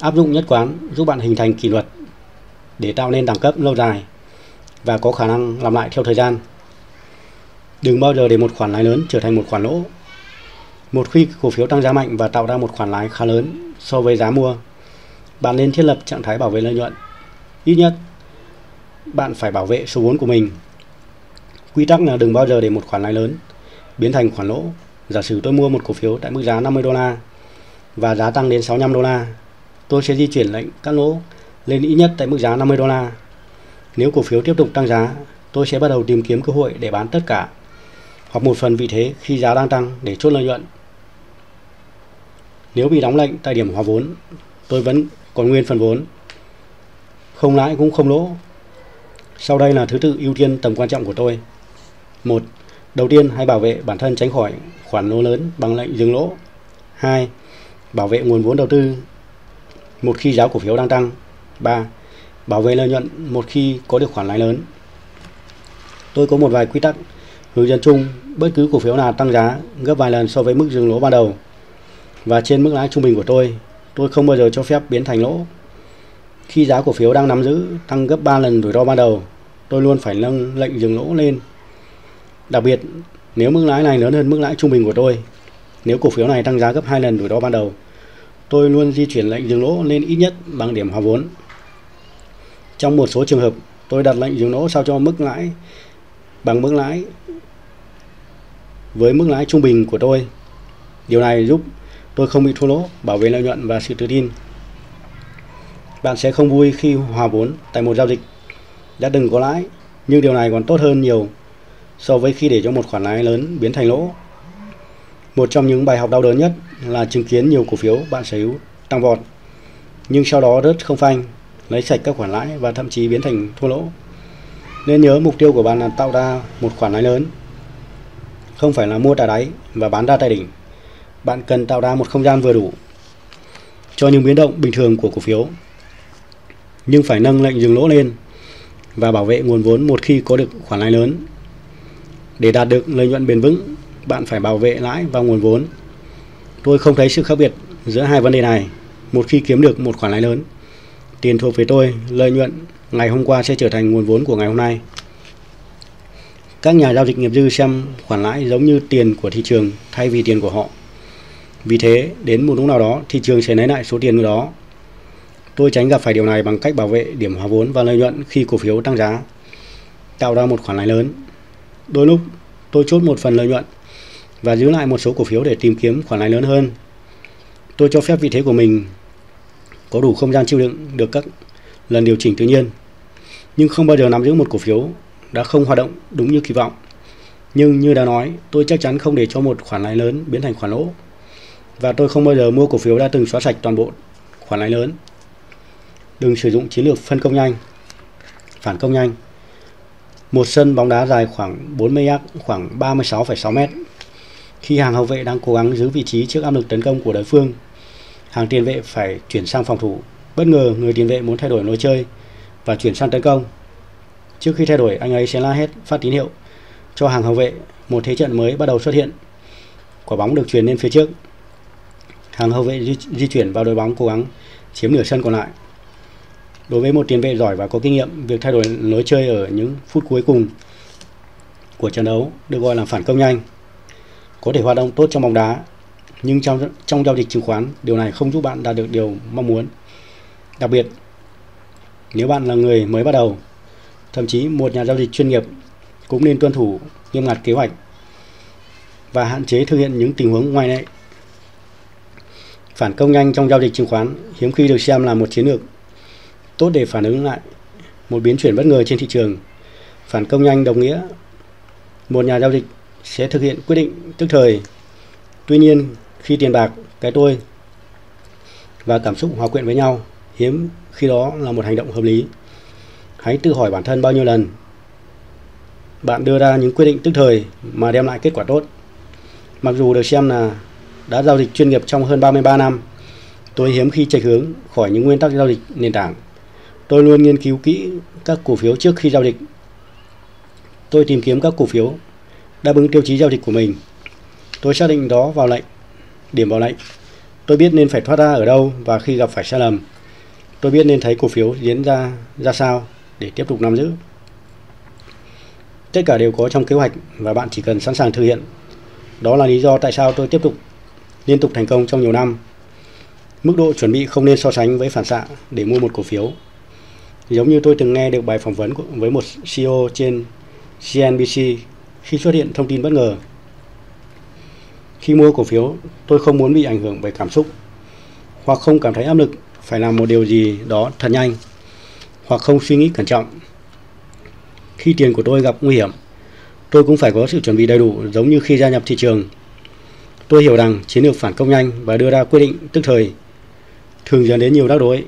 S1: Áp dụng nhất quán giúp bạn hình thành kỷ luật để tạo nên đẳng cấp lâu dài và có khả năng làm lại theo thời gian. Đừng bao giờ để một khoản lãi lớn trở thành một khoản lỗ. Một khi cổ phiếu tăng giá mạnh và tạo ra một khoản lãi khá lớn so với giá mua, bạn nên thiết lập trạng thái bảo vệ lợi nhuận. Ít nhất, bạn phải bảo vệ số vốn của mình. Quy tắc là đừng bao giờ để một khoản lãi lớn biến thành khoản lỗ. Giả sử tôi mua một cổ phiếu tại mức giá 50 đô la và giá tăng đến 65 đô la, tôi sẽ di chuyển lệnh cắt lỗ lên ít nhất tại mức giá 50 đô la nếu cổ phiếu tiếp tục tăng giá, tôi sẽ bắt đầu tìm kiếm cơ hội để bán tất cả hoặc một phần vị thế khi giá đang tăng để chốt lợi nhuận. Nếu bị đóng lệnh tại điểm hòa vốn, tôi vẫn còn nguyên phần vốn. Không lãi cũng không lỗ. Sau đây là thứ tự ưu tiên tầm quan trọng của tôi. một Đầu tiên hãy bảo vệ bản thân tránh khỏi khoản lỗ lớn bằng lệnh dừng lỗ. 2. Bảo vệ nguồn vốn đầu tư một khi giá cổ phiếu đang tăng. 3 bảo vệ lợi nhuận một khi có được khoản lãi lớn. Tôi có một vài quy tắc hướng dẫn chung, bất cứ cổ phiếu nào tăng giá gấp vài lần so với mức dừng lỗ ban đầu và trên mức lãi trung bình của tôi, tôi không bao giờ cho phép biến thành lỗ. Khi giá cổ phiếu đang nắm giữ tăng gấp 3 lần rủi ro ban đầu, tôi luôn phải nâng lệnh dừng lỗ lên. Đặc biệt, nếu mức lãi này lớn hơn mức lãi trung bình của tôi, nếu cổ phiếu này tăng giá gấp 2 lần rủi ro ban đầu, tôi luôn di chuyển lệnh dừng lỗ lên ít nhất bằng điểm hòa vốn trong một số trường hợp, tôi đặt lệnh dừng lỗ sao cho mức lãi bằng mức lãi với mức lãi trung bình của tôi. Điều này giúp tôi không bị thua lỗ, bảo vệ lợi nhuận và sự tự tin. Bạn sẽ không vui khi hòa vốn tại một giao dịch đã đừng có lãi, nhưng điều này còn tốt hơn nhiều so với khi để cho một khoản lãi lớn biến thành lỗ. Một trong những bài học đau đớn nhất là chứng kiến nhiều cổ phiếu bạn sở hữu tăng vọt, nhưng sau đó rớt không phanh lấy sạch các khoản lãi và thậm chí biến thành thua lỗ. Nên nhớ mục tiêu của bạn là tạo ra một khoản lãi lớn, không phải là mua tại đáy và bán ra tại đỉnh. Bạn cần tạo ra một không gian vừa đủ cho những biến động bình thường của cổ phiếu, nhưng phải nâng lệnh dừng lỗ lên và bảo vệ nguồn vốn một khi có được khoản lãi lớn. Để đạt được lợi nhuận bền vững, bạn phải bảo vệ lãi và nguồn vốn. Tôi không thấy sự khác biệt giữa hai vấn đề này. Một khi kiếm được một khoản lãi lớn, Tiền thuộc về tôi, lợi nhuận ngày hôm qua sẽ trở thành nguồn vốn của ngày hôm nay. Các nhà giao dịch nghiệp dư xem khoản lãi giống như tiền của thị trường thay vì tiền của họ. Vì thế, đến một lúc nào đó, thị trường sẽ lấy lại số tiền đó. Tôi tránh gặp phải điều này bằng cách bảo vệ điểm hòa vốn và lợi nhuận khi cổ phiếu tăng giá, tạo ra một khoản lãi lớn. Đôi lúc, tôi chốt một phần lợi nhuận và giữ lại một số cổ phiếu để tìm kiếm khoản lãi lớn hơn. Tôi cho phép vị thế của mình có đủ không gian chịu đựng được các lần điều chỉnh tự nhiên, nhưng không bao giờ nắm giữ một cổ phiếu đã không hoạt động đúng như kỳ vọng. Nhưng như đã nói, tôi chắc chắn không để cho một khoản lãi lớn biến thành khoản lỗ. Và tôi không bao giờ mua cổ phiếu đã từng xóa sạch toàn bộ khoản lãi lớn. Đừng sử dụng chiến lược phân công nhanh, phản công nhanh. Một sân bóng đá dài khoảng 40 yard, khoảng 36,6 mét. Khi hàng hậu vệ đang cố gắng giữ vị trí trước áp lực tấn công của đối phương, hàng tiền vệ phải chuyển sang phòng thủ. Bất ngờ người tiền vệ muốn thay đổi lối chơi và chuyển sang tấn công. Trước khi thay đổi, anh ấy sẽ la hét phát tín hiệu cho hàng hậu vệ. Một thế trận mới bắt đầu xuất hiện. Quả bóng được truyền lên phía trước. Hàng hậu vệ di, di chuyển vào đội bóng cố gắng chiếm nửa sân còn lại. Đối với một tiền vệ giỏi và có kinh nghiệm, việc thay đổi lối chơi ở những phút cuối cùng của trận đấu được gọi là phản công nhanh. Có thể hoạt động tốt trong bóng đá, nhưng trong trong giao dịch chứng khoán, điều này không giúp bạn đạt được điều mong muốn. Đặc biệt, nếu bạn là người mới bắt đầu, thậm chí một nhà giao dịch chuyên nghiệp cũng nên tuân thủ nghiêm ngặt kế hoạch và hạn chế thực hiện những tình huống ngoài lệ. Phản công nhanh trong giao dịch chứng khoán hiếm khi được xem là một chiến lược tốt để phản ứng lại một biến chuyển bất ngờ trên thị trường. Phản công nhanh đồng nghĩa một nhà giao dịch sẽ thực hiện quyết định tức thời. Tuy nhiên, khi tiền bạc, cái tôi và cảm xúc hòa quyện với nhau, hiếm khi đó là một hành động hợp lý. Hãy tự hỏi bản thân bao nhiêu lần bạn đưa ra những quyết định tức thời mà đem lại kết quả tốt. Mặc dù được xem là đã giao dịch chuyên nghiệp trong hơn 33 năm, tôi hiếm khi chệch hướng khỏi những nguyên tắc giao dịch nền tảng. Tôi luôn nghiên cứu kỹ các cổ phiếu trước khi giao dịch. Tôi tìm kiếm các cổ phiếu đáp ứng tiêu chí giao dịch của mình. Tôi xác định đó vào lệnh, điểm vào lệnh. Tôi biết nên phải thoát ra ở đâu và khi gặp phải sai lầm. Tôi biết nên thấy cổ phiếu diễn ra ra sao để tiếp tục nắm giữ. Tất cả đều có trong kế hoạch và bạn chỉ cần sẵn sàng thực hiện. Đó là lý do tại sao tôi tiếp tục liên tục thành công trong nhiều năm. Mức độ chuẩn bị không nên so sánh với phản xạ để mua một cổ phiếu. Giống như tôi từng nghe được bài phỏng vấn với một CEO trên CNBC khi xuất hiện thông tin bất ngờ. Khi mua cổ phiếu, tôi không muốn bị ảnh hưởng bởi cảm xúc hoặc không cảm thấy áp lực phải làm một điều gì đó thật nhanh hoặc không suy nghĩ cẩn trọng. Khi tiền của tôi gặp nguy hiểm, tôi cũng phải có sự chuẩn bị đầy đủ giống như khi gia nhập thị trường. Tôi hiểu rằng chiến lược phản công nhanh và đưa ra quyết định tức thời thường dẫn đến nhiều rắc rối.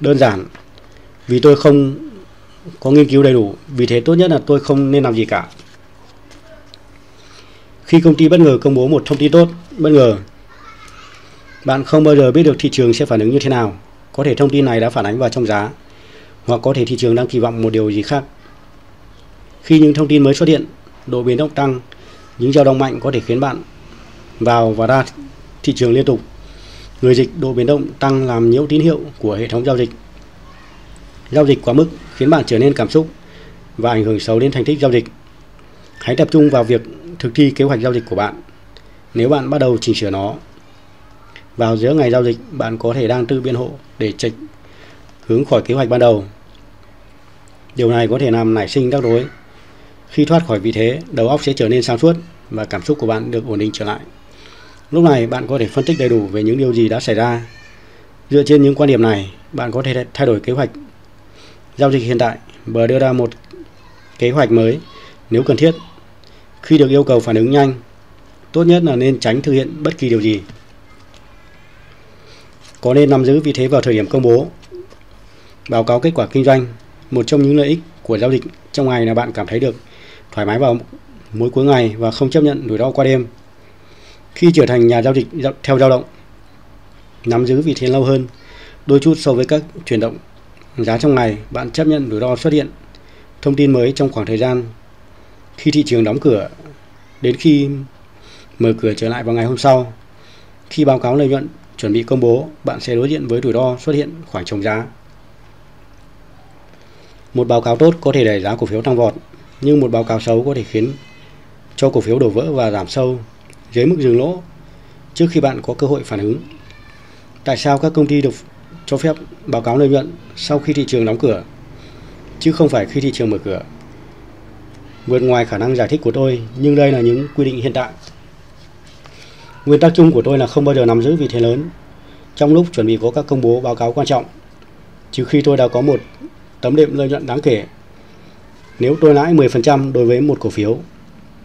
S1: Đơn giản, vì tôi không có nghiên cứu đầy đủ, vì thế tốt nhất là tôi không nên làm gì cả. Khi công ty bất ngờ công bố một thông tin tốt, bất ngờ, bạn không bao giờ biết được thị trường sẽ phản ứng như thế nào. Có thể thông tin này đã phản ánh vào trong giá, hoặc có thể thị trường đang kỳ vọng một điều gì khác. Khi những thông tin mới xuất hiện, độ biến động tăng, những dao động mạnh có thể khiến bạn vào và ra thị trường liên tục. Người dịch độ biến động tăng làm nhiễu tín hiệu của hệ thống giao dịch. Giao dịch quá mức khiến bạn trở nên cảm xúc và ảnh hưởng xấu đến thành tích giao dịch. Hãy tập trung vào việc thực thi kế hoạch giao dịch của bạn. Nếu bạn bắt đầu chỉnh sửa nó vào giữa ngày giao dịch, bạn có thể đang tự biện hộ để trạch hướng khỏi kế hoạch ban đầu. Điều này có thể làm nảy sinh rắc rối. Khi thoát khỏi vị thế, đầu óc sẽ trở nên sáng suốt và cảm xúc của bạn được ổn định trở lại. Lúc này bạn có thể phân tích đầy đủ về những điều gì đã xảy ra. Dựa trên những quan điểm này, bạn có thể thay đổi kế hoạch giao dịch hiện tại và đưa ra một kế hoạch mới nếu cần thiết. Khi được yêu cầu phản ứng nhanh, tốt nhất là nên tránh thực hiện bất kỳ điều gì. Có nên nắm giữ vị thế vào thời điểm công bố báo cáo kết quả kinh doanh. Một trong những lợi ích của giao dịch trong ngày là bạn cảm thấy được thoải mái vào mỗi cuối ngày và không chấp nhận rủi ro qua đêm. Khi trở thành nhà giao dịch theo dao động, nắm giữ vị thế lâu hơn, đôi chút so với các chuyển động giá trong ngày, bạn chấp nhận rủi ro xuất hiện thông tin mới trong khoảng thời gian khi thị trường đóng cửa đến khi mở cửa trở lại vào ngày hôm sau. Khi báo cáo lợi nhuận chuẩn bị công bố, bạn sẽ đối diện với rủi ro xuất hiện khoảng trống giá. Một báo cáo tốt có thể đẩy giá cổ phiếu tăng vọt, nhưng một báo cáo xấu có thể khiến cho cổ phiếu đổ vỡ và giảm sâu dưới mức dừng lỗ trước khi bạn có cơ hội phản ứng. Tại sao các công ty được cho phép báo cáo lợi nhuận sau khi thị trường đóng cửa, chứ không phải khi thị trường mở cửa? Vượt ngoài khả năng giải thích của tôi, nhưng đây là những quy định hiện tại. Nguyên tắc chung của tôi là không bao giờ nắm giữ vị thế lớn trong lúc chuẩn bị có các công bố báo cáo quan trọng, trừ khi tôi đã có một tấm đệm lợi nhuận đáng kể. Nếu tôi lãi 10% đối với một cổ phiếu,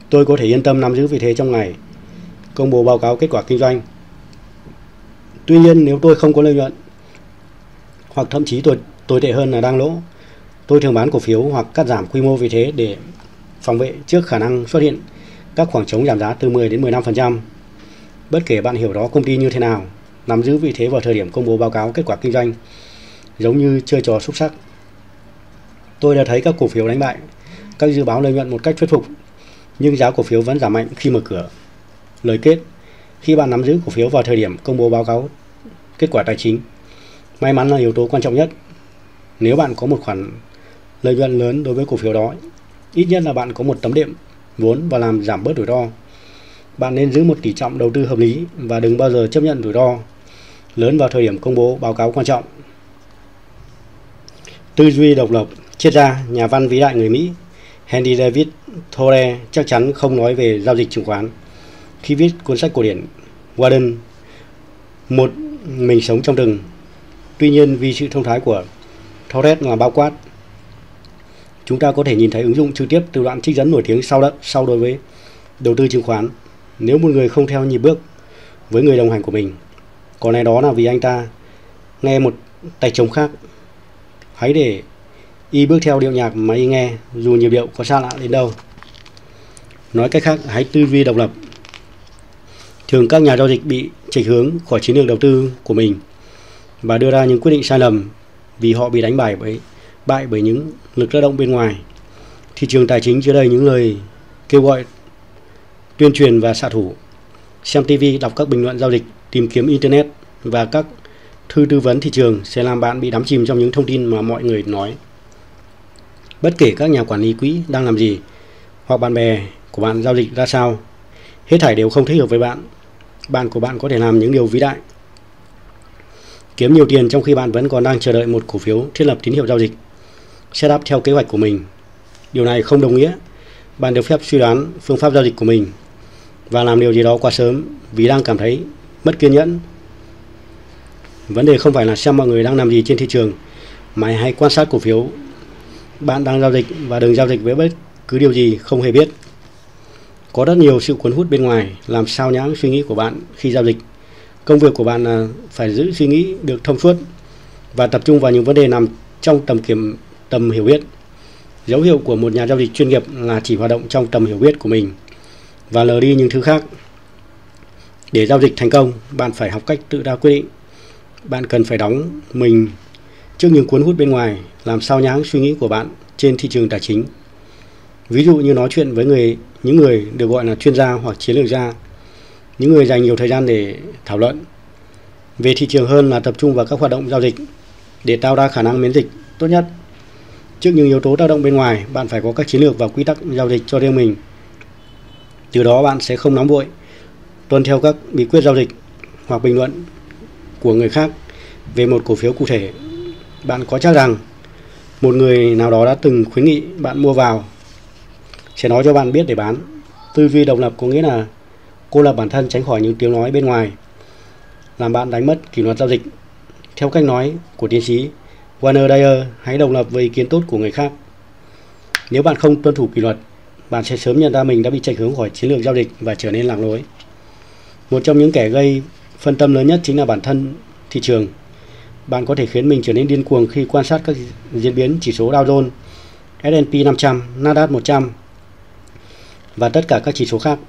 S1: tôi có thể yên tâm nắm giữ vị thế trong ngày công bố báo cáo kết quả kinh doanh. Tuy nhiên nếu tôi không có lợi nhuận hoặc thậm chí tồi, tồi tệ hơn là đang lỗ, tôi thường bán cổ phiếu hoặc cắt giảm quy mô vị thế để phòng vệ trước khả năng xuất hiện các khoảng trống giảm giá từ 10 đến 15%. Bất kể bạn hiểu đó công ty như thế nào, nắm giữ vị thế vào thời điểm công bố báo cáo kết quả kinh doanh giống như chơi trò xúc sắc. Tôi đã thấy các cổ phiếu đánh bại các dự báo lợi nhuận một cách thuyết phục, nhưng giá cổ phiếu vẫn giảm mạnh khi mở cửa. Lời kết Khi bạn nắm giữ cổ phiếu vào thời điểm công bố báo cáo kết quả tài chính, may mắn là yếu tố quan trọng nhất. Nếu bạn có một khoản lợi nhuận lớn đối với cổ phiếu đó, ít nhất là bạn có một tấm đệm vốn và làm giảm bớt rủi ro. Bạn nên giữ một tỷ trọng đầu tư hợp lý và đừng bao giờ chấp nhận rủi ro lớn vào thời điểm công bố báo cáo quan trọng. Tư duy độc lập, triết gia, nhà văn vĩ đại người Mỹ Henry David Thoreau chắc chắn không nói về giao dịch chứng khoán khi viết cuốn sách cổ điển Warden một mình sống trong rừng tuy nhiên vì sự thông thái của Thoreau là bao quát chúng ta có thể nhìn thấy ứng dụng trực tiếp từ đoạn trích dẫn nổi tiếng sau đó, sau đối với đầu tư chứng khoán. Nếu một người không theo nhịp bước với người đồng hành của mình, có lẽ đó là vì anh ta nghe một tay trống khác. Hãy để y bước theo điệu nhạc mà y nghe, dù nhịp điệu có xa lạ đến đâu. Nói cách khác, hãy tư duy độc lập. Thường các nhà giao dịch bị chệch hướng khỏi chiến lược đầu tư của mình và đưa ra những quyết định sai lầm vì họ bị đánh bại bởi bại bởi những lực tác động bên ngoài. Thị trường tài chính chứa đầy những lời kêu gọi tuyên truyền và xạ thủ. Xem TV, đọc các bình luận giao dịch, tìm kiếm internet và các thư tư vấn thị trường sẽ làm bạn bị đắm chìm trong những thông tin mà mọi người nói. Bất kể các nhà quản lý quỹ đang làm gì hoặc bạn bè của bạn giao dịch ra sao, hết thảy đều không thích hợp với bạn bạn của bạn có thể làm những điều vĩ đại. Kiếm nhiều tiền trong khi bạn vẫn còn đang chờ đợi một cổ phiếu thiết lập tín hiệu giao dịch, setup theo kế hoạch của mình. Điều này không đồng nghĩa bạn được phép suy đoán phương pháp giao dịch của mình và làm điều gì đó quá sớm vì đang cảm thấy mất kiên nhẫn. Vấn đề không phải là xem mọi người đang làm gì trên thị trường, mà hãy quan sát cổ phiếu bạn đang giao dịch và đừng giao dịch với bất cứ điều gì không hề biết. Có rất nhiều sự cuốn hút bên ngoài làm sao nhãng suy nghĩ của bạn khi giao dịch. Công việc của bạn là phải giữ suy nghĩ được thông suốt và tập trung vào những vấn đề nằm trong tầm kiểm tầm hiểu biết. Dấu hiệu của một nhà giao dịch chuyên nghiệp là chỉ hoạt động trong tầm hiểu biết của mình và lờ đi những thứ khác. Để giao dịch thành công, bạn phải học cách tự ra quyết định. Bạn cần phải đóng mình trước những cuốn hút bên ngoài làm sao nháng suy nghĩ của bạn trên thị trường tài chính. Ví dụ như nói chuyện với người những người được gọi là chuyên gia hoặc chiến lược gia, những người dành nhiều thời gian để thảo luận về thị trường hơn là tập trung vào các hoạt động giao dịch để tạo ra khả năng miễn dịch tốt nhất. Trước những yếu tố tác động bên ngoài, bạn phải có các chiến lược và quy tắc giao dịch cho riêng mình. Từ đó bạn sẽ không nóng vội, tuân theo các bí quyết giao dịch hoặc bình luận của người khác về một cổ phiếu cụ thể. Bạn có chắc rằng một người nào đó đã từng khuyến nghị bạn mua vào sẽ nói cho bạn biết để bán. Tư duy độc lập có nghĩa là cô lập bản thân tránh khỏi những tiếng nói bên ngoài, làm bạn đánh mất kỷ luật giao dịch. Theo cách nói của tiến sĩ Warner Dyer, hãy độc lập với ý kiến tốt của người khác. Nếu bạn không tuân thủ kỷ luật, bạn sẽ sớm nhận ra mình đã bị chạy hướng khỏi chiến lược giao dịch và trở nên lạc lối. Một trong những kẻ gây phân tâm lớn nhất chính là bản thân thị trường. Bạn có thể khiến mình trở nên điên cuồng khi quan sát các diễn biến chỉ số Dow Jones, S&P 500, Nasdaq 100 và tất cả các chỉ số khác.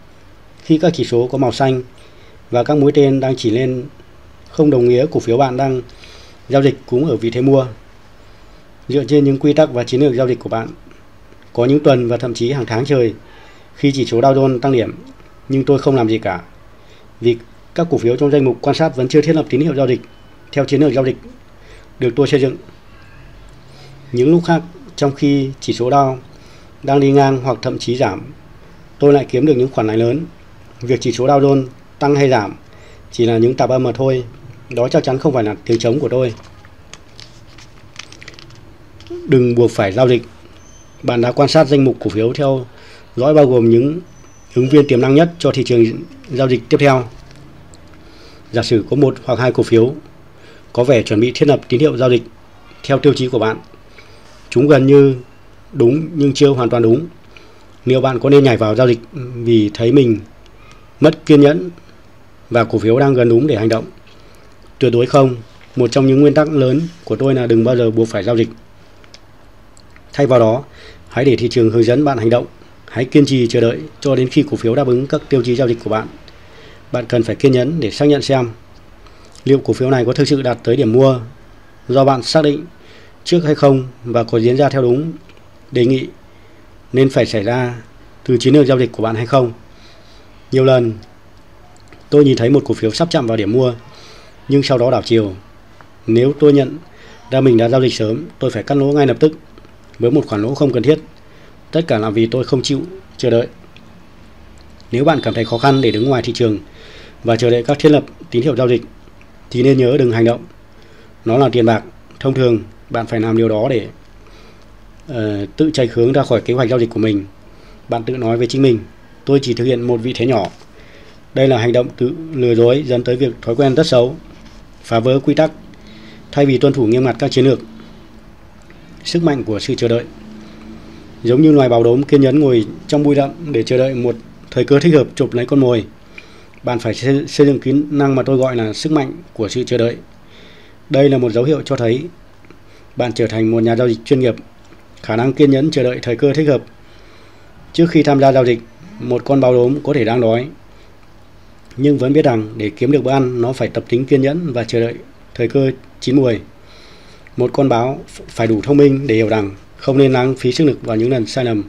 S1: Khi các chỉ số có màu xanh và các mũi tên đang chỉ lên không đồng nghĩa cổ phiếu bạn đang giao dịch cũng ở vị thế mua. Dựa trên những quy tắc và chiến lược giao dịch của bạn, có những tuần và thậm chí hàng tháng trời khi chỉ số Dow Jones tăng điểm, nhưng tôi không làm gì cả. Vì các cổ phiếu trong danh mục quan sát vẫn chưa thiết lập tín hiệu giao dịch theo chiến lược giao dịch được tôi xây dựng. Những lúc khác, trong khi chỉ số Dow đang đi ngang hoặc thậm chí giảm, tôi lại kiếm được những khoản lãi lớn. Việc chỉ số Dow Jones tăng hay giảm chỉ là những tạp âm mà thôi. Đó chắc chắn không phải là tiếng trống của tôi. Đừng buộc phải giao dịch. Bạn đã quan sát danh mục cổ phiếu theo dõi bao gồm những ứng viên tiềm năng nhất cho thị trường giao dịch tiếp theo. Giả sử có một hoặc hai cổ phiếu có vẻ chuẩn bị thiết lập tín hiệu giao dịch theo tiêu chí của bạn. Chúng gần như đúng nhưng chưa hoàn toàn đúng. Nếu bạn có nên nhảy vào giao dịch vì thấy mình mất kiên nhẫn và cổ phiếu đang gần đúng để hành động? Tuyệt đối không. Một trong những nguyên tắc lớn của tôi là đừng bao giờ buộc phải giao dịch. Thay vào đó, hãy để thị trường hướng dẫn bạn hành động. Hãy kiên trì chờ đợi cho đến khi cổ phiếu đáp ứng các tiêu chí giao dịch của bạn. Bạn cần phải kiên nhẫn để xác nhận xem liệu cổ phiếu này có thực sự đạt tới điểm mua do bạn xác định trước hay không và có diễn ra theo đúng đề nghị nên phải xảy ra từ chiến lược giao dịch của bạn hay không. Nhiều lần tôi nhìn thấy một cổ phiếu sắp chạm vào điểm mua nhưng sau đó đảo chiều. Nếu tôi nhận ra mình đã giao dịch sớm, tôi phải cắt lỗ ngay lập tức với một khoản lỗ không cần thiết. Tất cả là vì tôi không chịu chờ đợi. Nếu bạn cảm thấy khó khăn để đứng ngoài thị trường và chờ đợi các thiết lập tín hiệu giao dịch thì nên nhớ đừng hành động. Nó là tiền bạc. Thông thường bạn phải làm điều đó để uh, tự chạy hướng ra khỏi kế hoạch giao dịch của mình. Bạn tự nói với chính mình, tôi chỉ thực hiện một vị thế nhỏ. Đây là hành động tự lừa dối dẫn tới việc thói quen rất xấu, phá vỡ quy tắc, thay vì tuân thủ nghiêm ngặt các chiến lược. Sức mạnh của sự chờ đợi giống như loài bào đốm kiên nhẫn ngồi trong bụi rậm để chờ đợi một thời cơ thích hợp chụp lấy con mồi. Bạn phải xây dựng kỹ năng mà tôi gọi là sức mạnh của sự chờ đợi. Đây là một dấu hiệu cho thấy bạn trở thành một nhà giao dịch chuyên nghiệp, khả năng kiên nhẫn chờ đợi thời cơ thích hợp. Trước khi tham gia giao dịch, một con báo đốm có thể đang đói, nhưng vẫn biết rằng để kiếm được bữa ăn nó phải tập tính kiên nhẫn và chờ đợi thời cơ chín muồi một con báo phải đủ thông minh để hiểu rằng không nên lãng phí sức lực vào những lần sai lầm.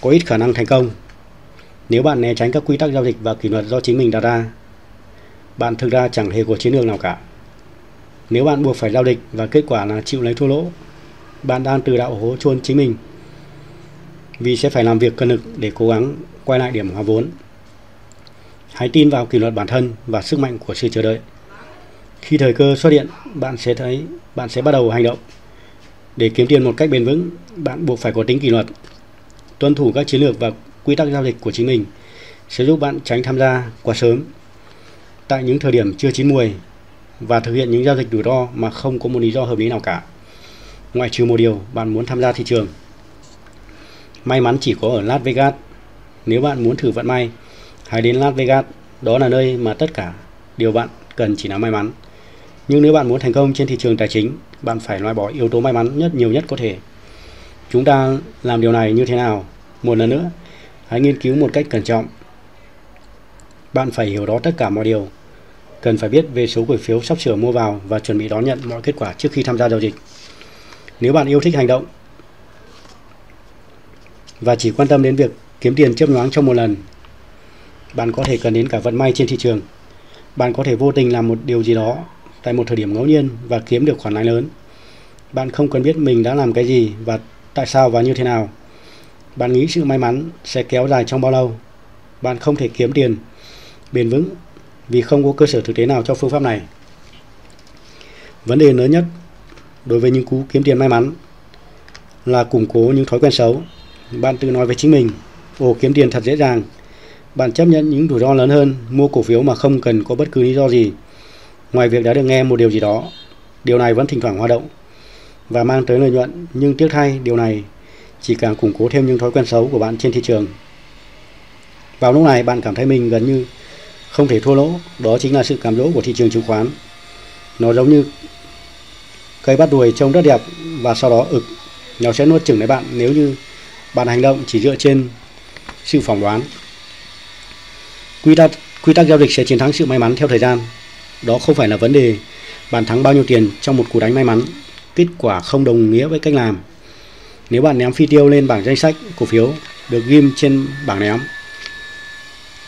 S1: Có ít khả năng thành công. Nếu bạn né tránh các quy tắc giao dịch và kỷ luật do chính mình đặt ra, bạn thực ra chẳng hề có chiến lược nào cả. Nếu bạn buộc phải giao dịch và kết quả là chịu lấy thua lỗ, bạn đang tự đạo hố chôn chính mình vì sẽ phải làm việc cân lực để cố gắng quay lại điểm hòa vốn. Hãy tin vào kỷ luật bản thân và sức mạnh của sự chờ đợi khi thời cơ xuất hiện bạn sẽ thấy bạn sẽ bắt đầu hành động để kiếm tiền một cách bền vững, bạn buộc phải có tính kỷ luật, tuân thủ các chiến lược và quy tắc giao dịch của chính mình sẽ giúp bạn tránh tham gia quá sớm tại những thời điểm chưa chín mùi và thực hiện những giao dịch rủi ro mà không có một lý do hợp lý nào cả. Ngoại trừ một điều, bạn muốn tham gia thị trường. May mắn chỉ có ở Las Vegas. Nếu bạn muốn thử vận may, hãy đến Las Vegas. Đó là nơi mà tất cả điều bạn cần chỉ là may mắn. Nhưng nếu bạn muốn thành công trên thị trường tài chính, bạn phải loại bỏ yếu tố may mắn nhất nhiều nhất có thể. Chúng ta làm điều này như thế nào? Một lần nữa, hãy nghiên cứu một cách cẩn trọng. Bạn phải hiểu rõ tất cả mọi điều. Cần phải biết về số cổ phiếu sắp sửa mua vào và chuẩn bị đón nhận mọi kết quả trước khi tham gia giao dịch. Nếu bạn yêu thích hành động và chỉ quan tâm đến việc kiếm tiền chớp nhoáng trong một lần, bạn có thể cần đến cả vận may trên thị trường. Bạn có thể vô tình làm một điều gì đó tại một thời điểm ngẫu nhiên và kiếm được khoản lãi lớn. Bạn không cần biết mình đã làm cái gì và tại sao và như thế nào. Bạn nghĩ sự may mắn sẽ kéo dài trong bao lâu. Bạn không thể kiếm tiền bền vững vì không có cơ sở thực tế nào cho phương pháp này. Vấn đề lớn nhất đối với những cú kiếm tiền may mắn là củng cố những thói quen xấu. Bạn tự nói với chính mình, ồ kiếm tiền thật dễ dàng. Bạn chấp nhận những rủi ro lớn hơn, mua cổ phiếu mà không cần có bất cứ lý do gì Ngoài việc đã được nghe một điều gì đó, điều này vẫn thỉnh thoảng hoạt động và mang tới lợi nhuận, nhưng tiếc thay điều này chỉ càng củng cố thêm những thói quen xấu của bạn trên thị trường. Vào lúc này bạn cảm thấy mình gần như không thể thua lỗ, đó chính là sự cám dỗ của thị trường chứng khoán. Nó giống như cây bắt đuôi trông rất đẹp và sau đó ực nó sẽ nuốt chửng lấy bạn nếu như bạn hành động chỉ dựa trên sự phỏng đoán. Quy tắc quy tắc giao dịch sẽ chiến thắng sự may mắn theo thời gian đó không phải là vấn đề bạn thắng bao nhiêu tiền trong một cú đánh may mắn. Kết quả không đồng nghĩa với cách làm. Nếu bạn ném phi tiêu lên bảng danh sách cổ phiếu được ghim trên bảng ném,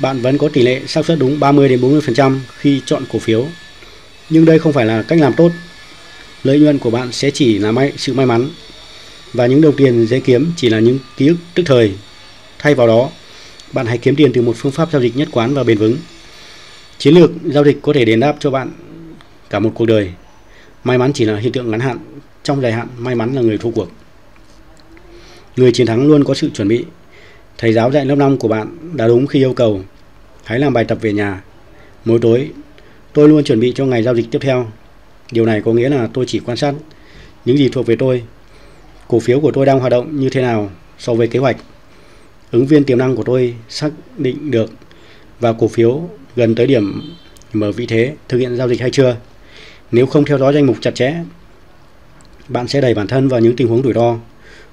S1: bạn vẫn có tỷ lệ xác suất đúng 30 đến 40% khi chọn cổ phiếu. Nhưng đây không phải là cách làm tốt. Lợi nhuận của bạn sẽ chỉ là may, sự may mắn. và những đồng tiền dễ kiếm chỉ là những ký ức tức thời. Thay vào đó, bạn hãy kiếm tiền từ một phương pháp giao dịch nhất quán và bền vững. Chiến lược giao dịch có thể đền đáp cho bạn cả một cuộc đời. May mắn chỉ là hiện tượng ngắn hạn, trong dài hạn may mắn là người thua cuộc. Người chiến thắng luôn có sự chuẩn bị. Thầy giáo dạy lớp 5 của bạn đã đúng khi yêu cầu hãy làm bài tập về nhà. Mỗi tối, tôi luôn chuẩn bị cho ngày giao dịch tiếp theo. Điều này có nghĩa là tôi chỉ quan sát những gì thuộc về tôi. Cổ phiếu của tôi đang hoạt động như thế nào so với kế hoạch. Ứng viên tiềm năng của tôi xác định được và cổ phiếu gần tới điểm mở vị thế thực hiện giao dịch hay chưa. Nếu không theo dõi danh mục chặt chẽ, bạn sẽ đẩy bản thân vào những tình huống rủi ro.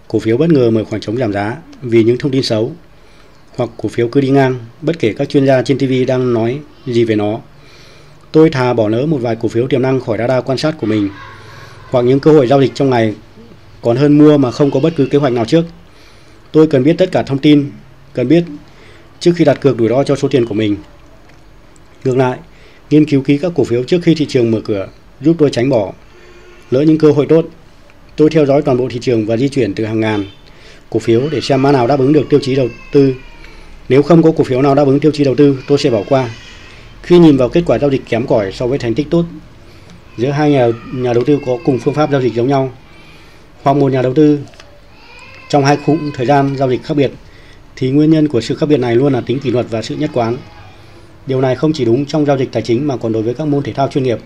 S1: Cổ phiếu bất ngờ mở khoảng trống giảm giá vì những thông tin xấu, hoặc cổ phiếu cứ đi ngang, bất kể các chuyên gia trên TV đang nói gì về nó. Tôi thà bỏ lỡ một vài cổ phiếu tiềm năng khỏi radar quan sát của mình, hoặc những cơ hội giao dịch trong ngày còn hơn mua mà không có bất cứ kế hoạch nào trước. Tôi cần biết tất cả thông tin, cần biết trước khi đặt cược rủi ro cho số tiền của mình. Ngược lại, nghiên cứu kỹ các cổ phiếu trước khi thị trường mở cửa giúp tôi tránh bỏ lỡ những cơ hội tốt. Tôi theo dõi toàn bộ thị trường và di chuyển từ hàng ngàn cổ phiếu để xem mã nào đáp ứng được tiêu chí đầu tư. Nếu không có cổ phiếu nào đáp ứng tiêu chí đầu tư, tôi sẽ bỏ qua. Khi nhìn vào kết quả giao dịch kém cỏi so với thành tích tốt giữa hai nhà, nhà đầu tư có cùng phương pháp giao dịch giống nhau hoặc một nhà đầu tư trong hai khung thời gian giao dịch khác biệt thì nguyên nhân của sự khác biệt này luôn là tính kỷ luật và sự nhất quán. Điều này không chỉ đúng trong giao dịch tài chính mà còn đối với các môn thể thao chuyên nghiệp,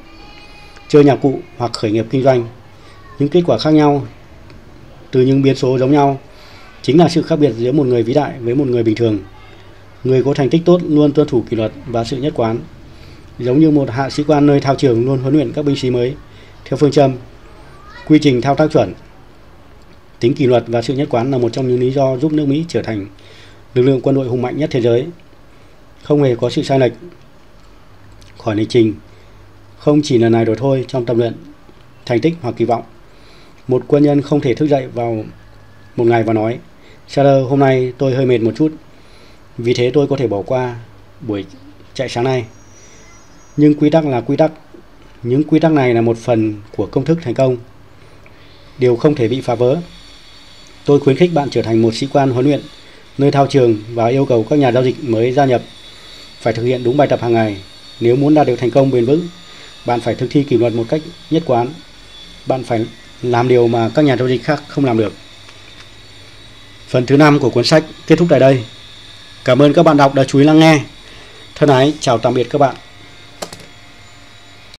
S1: chơi nhạc cụ hoặc khởi nghiệp kinh doanh. Những kết quả khác nhau từ những biến số giống nhau chính là sự khác biệt giữa một người vĩ đại với một người bình thường. Người có thành tích tốt luôn tuân thủ kỷ luật và sự nhất quán, giống như một hạ sĩ quan nơi thao trường luôn huấn luyện các binh sĩ mới theo phương châm quy trình thao tác chuẩn. Tính kỷ luật và sự nhất quán là một trong những lý do giúp nước Mỹ trở thành lực lượng quân đội hùng mạnh nhất thế giới. Không hề có sự sai lệch khỏi lịch trình, không chỉ lần này rồi thôi trong tập luyện, thành tích hoặc kỳ vọng. Một quân nhân không thể thức dậy vào một ngày và nói, Shadow hôm nay tôi hơi mệt một chút, vì thế tôi có thể bỏ qua buổi chạy sáng nay. Nhưng quy tắc là quy tắc. Những quy tắc này là một phần của công thức thành công. Điều không thể bị phá vỡ. Tôi khuyến khích bạn trở thành một sĩ quan huấn luyện nơi thao trường và yêu cầu các nhà giao dịch mới gia nhập phải thực hiện đúng bài tập hàng ngày. Nếu muốn đạt được thành công bền vững, bạn phải thực thi kỷ luật một cách nhất quán. Bạn phải làm điều mà các nhà giao dịch khác không làm được. Phần thứ 5 của cuốn sách kết thúc tại đây. Cảm ơn các bạn đọc đã chú ý lắng nghe. Thân ái, chào tạm biệt các bạn.